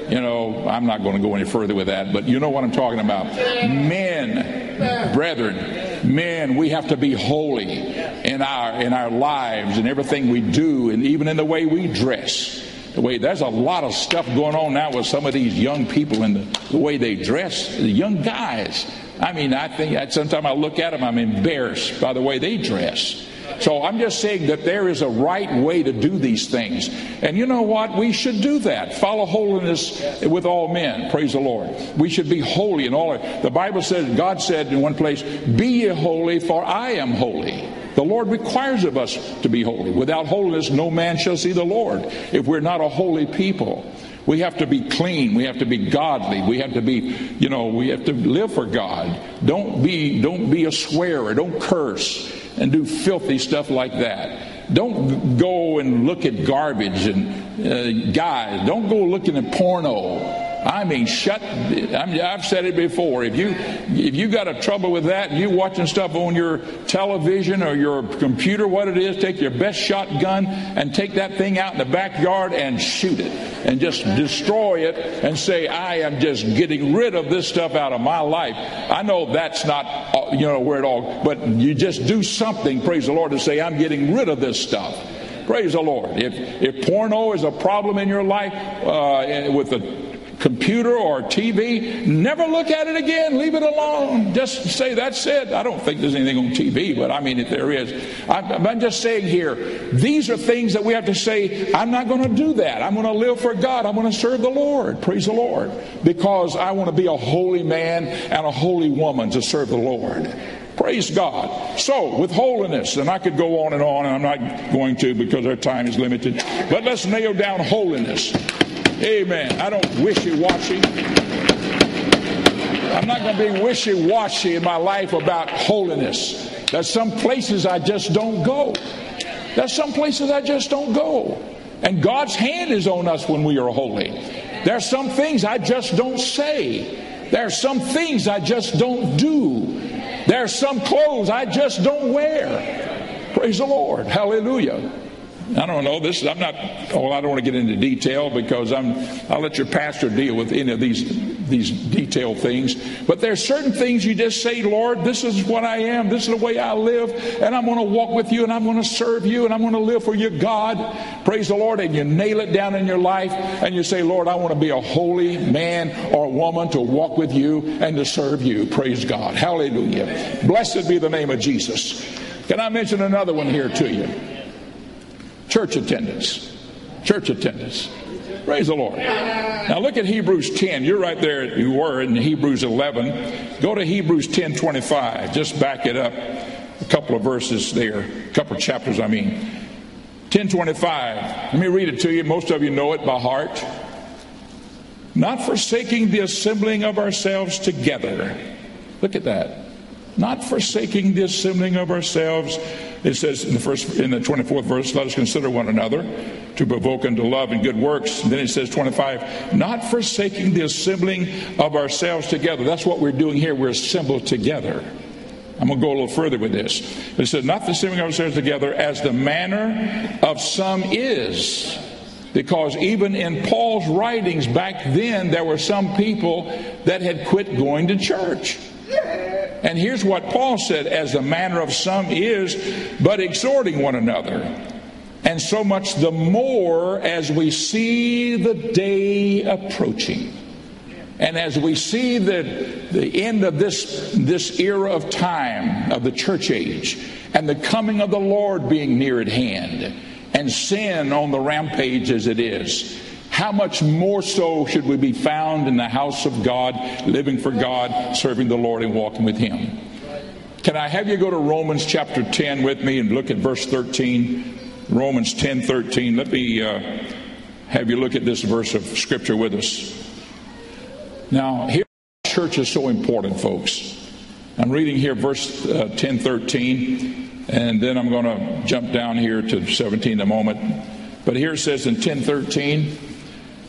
You know, I'm not going to go any further with that, but you know what I'm talking about. Men, brethren, men, we have to be holy in our in our lives and everything we do, and even in the way we dress the way there's a lot of stuff going on now with some of these young people and the, the way they dress, the young guys. I mean, I think sometimes I look at them, I'm embarrassed by the way they dress. So I'm just saying that there is a right way to do these things. And you know what? We should do that. Follow holiness with all men. Praise the Lord. We should be holy in all. The Bible says, God said in one place, Be ye holy, for I am holy. The Lord requires of us to be holy. Without holiness, no man shall see the Lord. If we're not a holy people, we have to be clean. We have to be godly. We have to be, you know, we have to live for God. Don't be, don't be a swearer. Don't curse and do filthy stuff like that. Don't go and look at garbage and uh, guys. Don't go looking at porno I mean, shut. I have said it before. If you if you got a trouble with that, and you watching stuff on your television or your computer, what it is, take your best shotgun and take that thing out in the backyard and shoot it, and just destroy it, and say, I am just getting rid of this stuff out of my life. I know that's not uh, you know where it all, but you just do something. Praise the Lord to say, I'm getting rid of this stuff. Praise the Lord. If if porno is a problem in your life uh, with the computer or TV, never look at it again. Leave it alone. Just say, that's it. I don't think there's anything on TV, but I mean, if there is, I'm just saying here, these are things that we have to say, I'm not going to do that. I'm going to live for God. I'm going to serve the Lord. Praise the Lord. Because I want to be a holy man and a holy woman to serve the Lord. Praise God. So, with holiness, and I could go on and on, and I'm not going to because our time is limited, but let's nail down holiness. Amen. I don't wishy washy. I'm not going to be wishy washy in my life about holiness. There's some places I just don't go. There's some places I just don't go. And God's hand is on us when we are holy. There's some things I just don't say. There's some things I just don't do. There's some clothes I just don't wear. Praise the Lord. Hallelujah. I don't know. This I'm not. Well, I don't want to get into detail because I'm. I'll let your pastor deal with any of these these detailed things. But there's certain things you just say, Lord, this is what I am. This is the way I live, and I'm going to walk with you, and I'm going to serve you, and I'm going to live for you, God. Praise the Lord, and you nail it down in your life, and you say, Lord, I want to be a holy man or woman to walk with you and to serve you. Praise God. Hallelujah. Blessed be the name of Jesus. Can I mention another one here to you? Church attendance. Church attendance. Praise the Lord. Now look at Hebrews 10. You're right there. You were in Hebrews 11. Go to Hebrews 10 25. Just back it up. A couple of verses there. A couple of chapters, I mean. 1025. Let me read it to you. Most of you know it by heart. Not forsaking the assembling of ourselves together. Look at that. Not forsaking the assembling of ourselves it says in the first in the 24th verse, let us consider one another to provoke unto love and good works. And then it says 25, not forsaking the assembling of ourselves together. That's what we're doing here. We're assembled together. I'm going to go a little further with this. It says, not the assembling of ourselves together as the manner of some is. Because even in Paul's writings back then, there were some people that had quit going to church. And here's what Paul said as the manner of some is, but exhorting one another. And so much the more as we see the day approaching. And as we see the, the end of this, this era of time, of the church age, and the coming of the Lord being near at hand, and sin on the rampage as it is, how much more so should we be found in the house of God, living for God, serving the Lord, and walking with Him? Can I have you go to Romans chapter 10 with me and look at verse 13? Romans 10 13. Let me uh, have you look at this verse of Scripture with us. Now, here, church is so important, folks. I'm reading here verse uh, 10 13, and then I'm going to jump down here to 17 in a moment. But here it says in 10 13,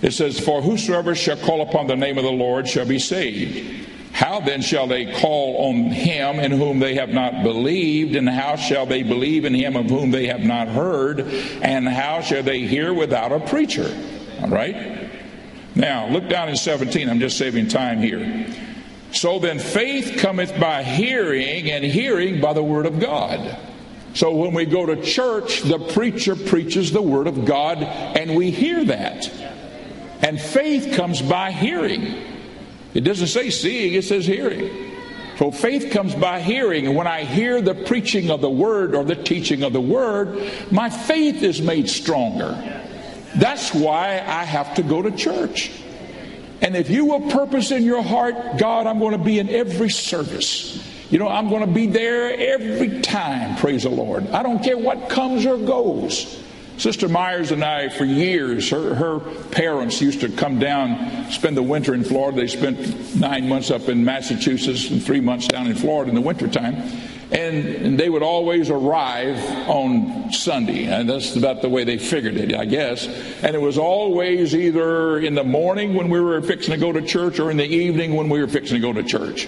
it says, For whosoever shall call upon the name of the Lord shall be saved. How then shall they call on him in whom they have not believed? And how shall they believe in him of whom they have not heard? And how shall they hear without a preacher? All right? Now, look down in 17. I'm just saving time here. So then faith cometh by hearing, and hearing by the word of God. So when we go to church, the preacher preaches the word of God, and we hear that. And faith comes by hearing. It doesn't say seeing, it says hearing. So faith comes by hearing. And when I hear the preaching of the word or the teaching of the word, my faith is made stronger. That's why I have to go to church. And if you will purpose in your heart, God, I'm going to be in every service. You know, I'm going to be there every time, praise the Lord. I don't care what comes or goes. Sister Myers and I, for years, her, her parents used to come down, spend the winter in Florida. They spent nine months up in Massachusetts and three months down in Florida in the wintertime. And, and they would always arrive on Sunday. And that's about the way they figured it, I guess. And it was always either in the morning when we were fixing to go to church or in the evening when we were fixing to go to church.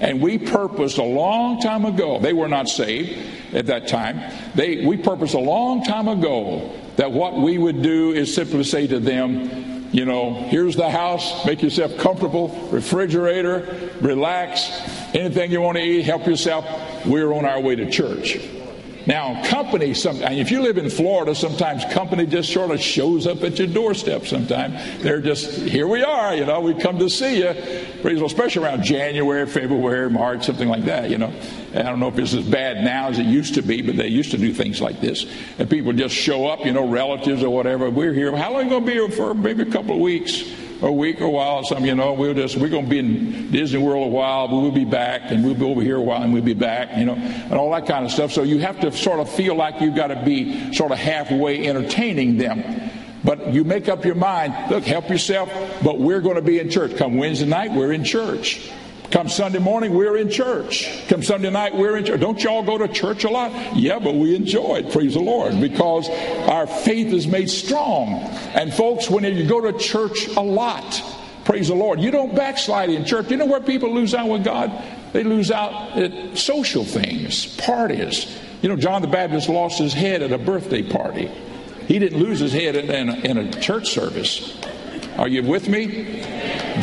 And we purposed a long time ago, they were not saved at that time. They, we purposed a long time ago that what we would do is simply say to them, you know, here's the house, make yourself comfortable, refrigerator, relax, anything you want to eat, help yourself. We're on our way to church. Now, company, some, if you live in Florida, sometimes company just sort of shows up at your doorstep sometimes. They're just, here we are, you know, we come to see you. Especially around January, February, March, something like that, you know. I don't know if it's as bad now as it used to be, but they used to do things like this. And people just show up, you know, relatives or whatever. We're here. How long are you going to be here for? Maybe a couple of weeks a week or a while. Some, you know, we'll just we're going to be in Disney World a while, but we'll be back, and we'll be over here a while, and we'll be back, you know, and all that kind of stuff. So you have to sort of feel like you've got to be sort of halfway entertaining them. But you make up your mind. Look, help yourself. But we're going to be in church. Come Wednesday night, we're in church. Come Sunday morning, we're in church. Come Sunday night, we're in church. Don't y'all go to church a lot? Yeah, but we enjoy it, praise the Lord, because our faith is made strong. And folks, when you go to church a lot, praise the Lord, you don't backslide in church. You know where people lose out with God? They lose out at social things, parties. You know, John the Baptist lost his head at a birthday party. He didn't lose his head in in a church service. Are you with me?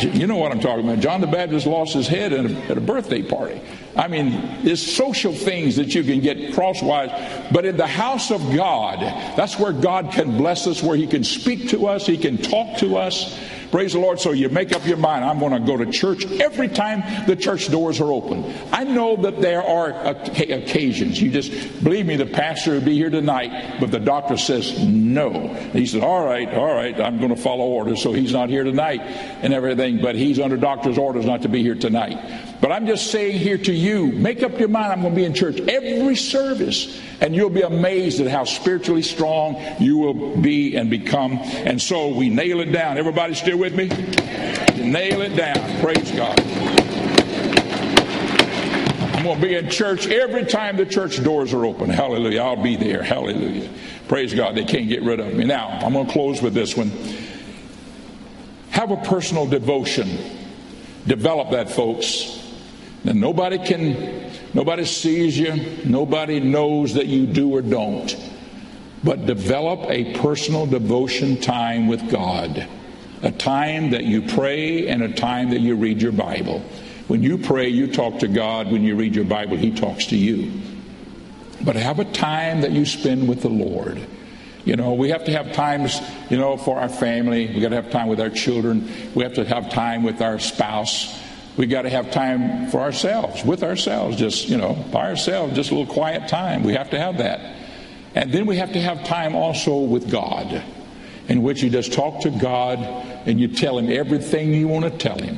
You know what I'm talking about. John the Baptist lost his head at a, at a birthday party. I mean, there's social things that you can get crosswise, but in the house of God, that's where God can bless us, where He can speak to us, He can talk to us. Praise the Lord. So you make up your mind, I'm going to go to church every time the church doors are open. I know that there are occasions. You just believe me, the pastor would be here tonight, but the doctor says no. He says, All right, all right, I'm going to follow orders. So he's not here tonight and everything, but he's under doctor's orders not to be here tonight. But I'm just saying here to you, make up your mind, I'm going to be in church every service, and you'll be amazed at how spiritually strong you will be and become. And so we nail it down. Everybody still with me? Nail it down. Praise God. I'm going to be in church every time the church doors are open. Hallelujah. I'll be there. Hallelujah. Praise God. They can't get rid of me. Now, I'm going to close with this one. Have a personal devotion. Develop that, folks. And nobody can, nobody sees you. Nobody knows that you do or don't. But develop a personal devotion time with God a time that you pray and a time that you read your Bible. When you pray, you talk to God. When you read your Bible, He talks to you. But have a time that you spend with the Lord. You know, we have to have times, you know, for our family. We got to have time with our children. We have to have time with our spouse. We got to have time for ourselves, with ourselves, just, you know, by ourselves, just a little quiet time. We have to have that. And then we have to have time also with God in which you just talk to God and you tell Him everything you want to tell Him.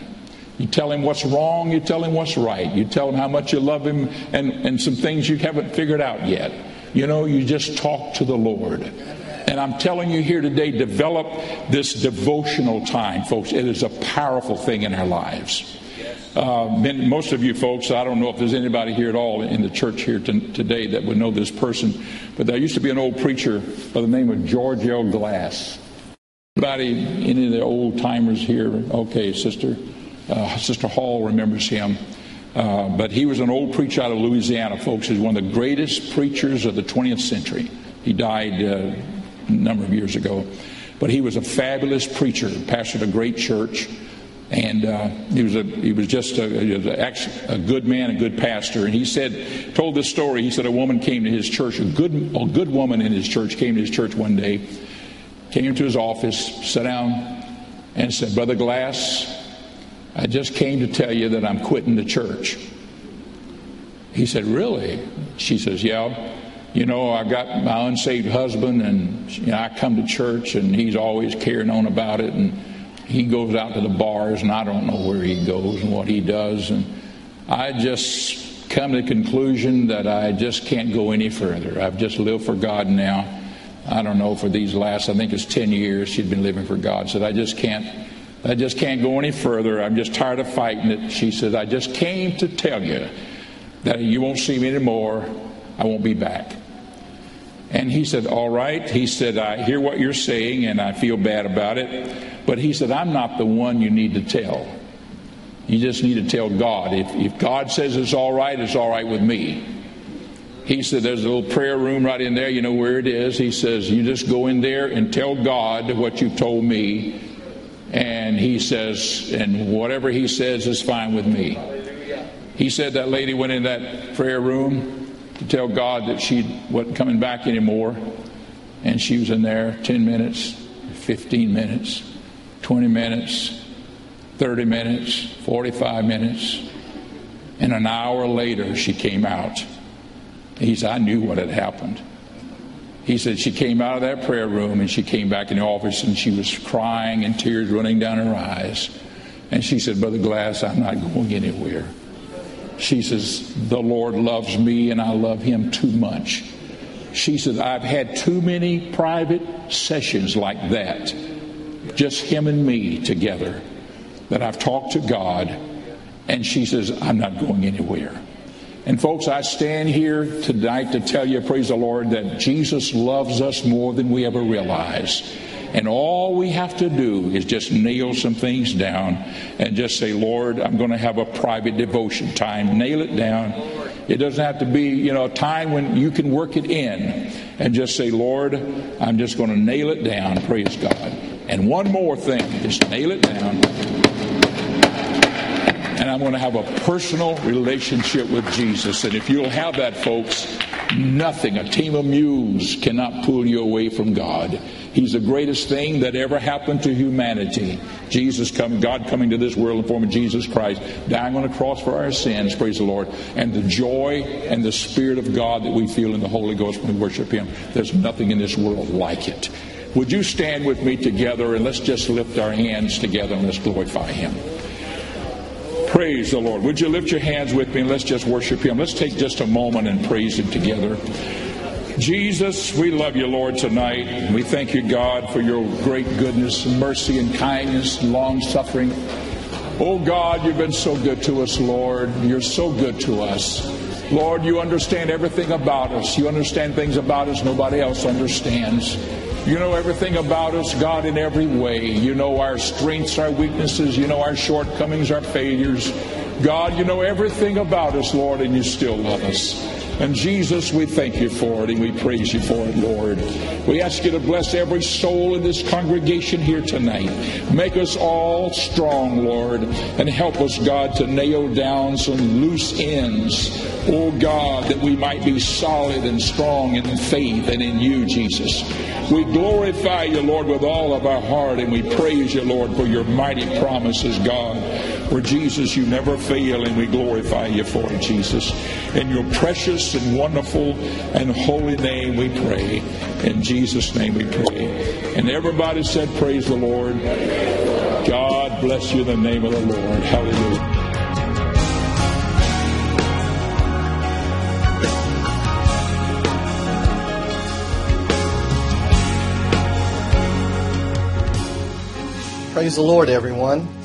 You tell him what's wrong, you tell him what's right. You tell him how much you love him and, and some things you haven't figured out yet. You know, you just talk to the Lord. And I'm telling you here today, develop this devotional time, folks. It is a powerful thing in our lives. Uh, most of you folks, I don't know if there's anybody here at all in the church here t- today that would know this person, but there used to be an old preacher by the name of George L. Glass. Anybody, any of the old timers here? Okay, Sister. Uh, Sister Hall remembers him. Uh, but he was an old preacher out of Louisiana, folks. He's one of the greatest preachers of the 20th century. He died uh, a number of years ago. But he was a fabulous preacher, pastored a great church and uh, he was a he was just a, a, good man, a good pastor. And he said, told this story. He said a woman came to his church, a good a good woman in his church came to his church one day, came into his office, sat down, and said, "Brother Glass, I just came to tell you that I'm quitting the church." He said, "Really?" She says, "Yeah." You know, I've got my unsaved husband, and you know, I come to church, and he's always carrying on about it, and he goes out to the bars, and I don't know where he goes and what he does. And I just come to the conclusion that I just can't go any further. I've just lived for God now. I don't know for these last, I think it's 10 years she'd been living for God. Said, I just can't, I just can't go any further. I'm just tired of fighting it. She said, I just came to tell you that you won't see me anymore. I won't be back. And he said, All right. He said, I hear what you're saying and I feel bad about it. But he said, I'm not the one you need to tell. You just need to tell God. If, if God says it's all right, it's all right with me. He said, There's a little prayer room right in there. You know where it is. He says, You just go in there and tell God what you've told me. And he says, And whatever he says is fine with me. He said that lady went in that prayer room to tell God that she wasn't coming back anymore. And she was in there 10 minutes, 15 minutes, 20 minutes, 30 minutes, 45 minutes. And an hour later, she came out. He said, I knew what had happened. He said she came out of that prayer room and she came back in the office and she was crying and tears running down her eyes. And she said, Brother Glass, I'm not going anywhere. She says, The Lord loves me and I love him too much. She says, I've had too many private sessions like that just him and me together, that I've talked to God, and she says, I'm not going anywhere. And folks, I stand here tonight to tell you, praise the Lord, that Jesus loves us more than we ever realize. And all we have to do is just nail some things down and just say, Lord, I'm going to have a private devotion time. Nail it down It doesn't have to be, you know, a time when you can work it in and just say, Lord, I'm just going to nail it down. Praise God. And one more thing, just nail it down. And I'm going to have a personal relationship with Jesus. And if you'll have that, folks, nothing, a team of mules cannot pull you away from God. He's the greatest thing that ever happened to humanity. Jesus coming, God coming to this world in the form of Jesus Christ, dying on a cross for our sins, praise the Lord. And the joy and the Spirit of God that we feel in the Holy Ghost when we worship Him. There's nothing in this world like it. Would you stand with me together and let's just lift our hands together and let's glorify Him. Praise the Lord. Would you lift your hands with me and let's just worship Him? Let's take just a moment and praise Him together. Jesus, we love you, Lord, tonight. We thank you, God, for your great goodness mercy and kindness and long suffering. Oh, God, you've been so good to us, Lord. You're so good to us. Lord, you understand everything about us. You understand things about us nobody else understands. You know everything about us, God, in every way. You know our strengths, our weaknesses. You know our shortcomings, our failures. God, you know everything about us, Lord, and you still love us. And Jesus, we thank you for it and we praise you for it, Lord. We ask you to bless every soul in this congregation here tonight. Make us all strong, Lord, and help us, God, to nail down some loose ends. Oh, God, that we might be solid and strong in faith and in you, Jesus. We glorify you, Lord, with all of our heart, and we praise you, Lord, for your mighty promises, God. For Jesus, you never fail, and we glorify you for it, Jesus. In your precious and wonderful and holy name we pray. In Jesus' name we pray. And everybody said, Praise the Lord. God bless you in the name of the Lord. Hallelujah. Praise the Lord, everyone.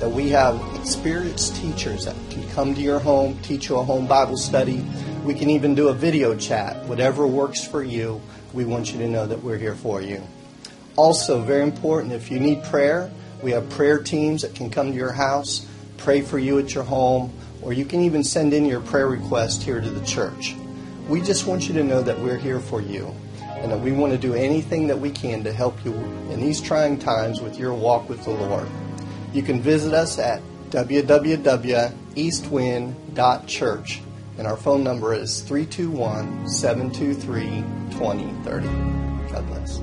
that we have experienced teachers that can come to your home, teach you a home Bible study. We can even do a video chat. Whatever works for you, we want you to know that we're here for you. Also, very important, if you need prayer, we have prayer teams that can come to your house, pray for you at your home, or you can even send in your prayer request here to the church. We just want you to know that we're here for you and that we want to do anything that we can to help you in these trying times with your walk with the Lord. You can visit us at www.eastwind.church, and our phone number is 321 723 2030. God bless.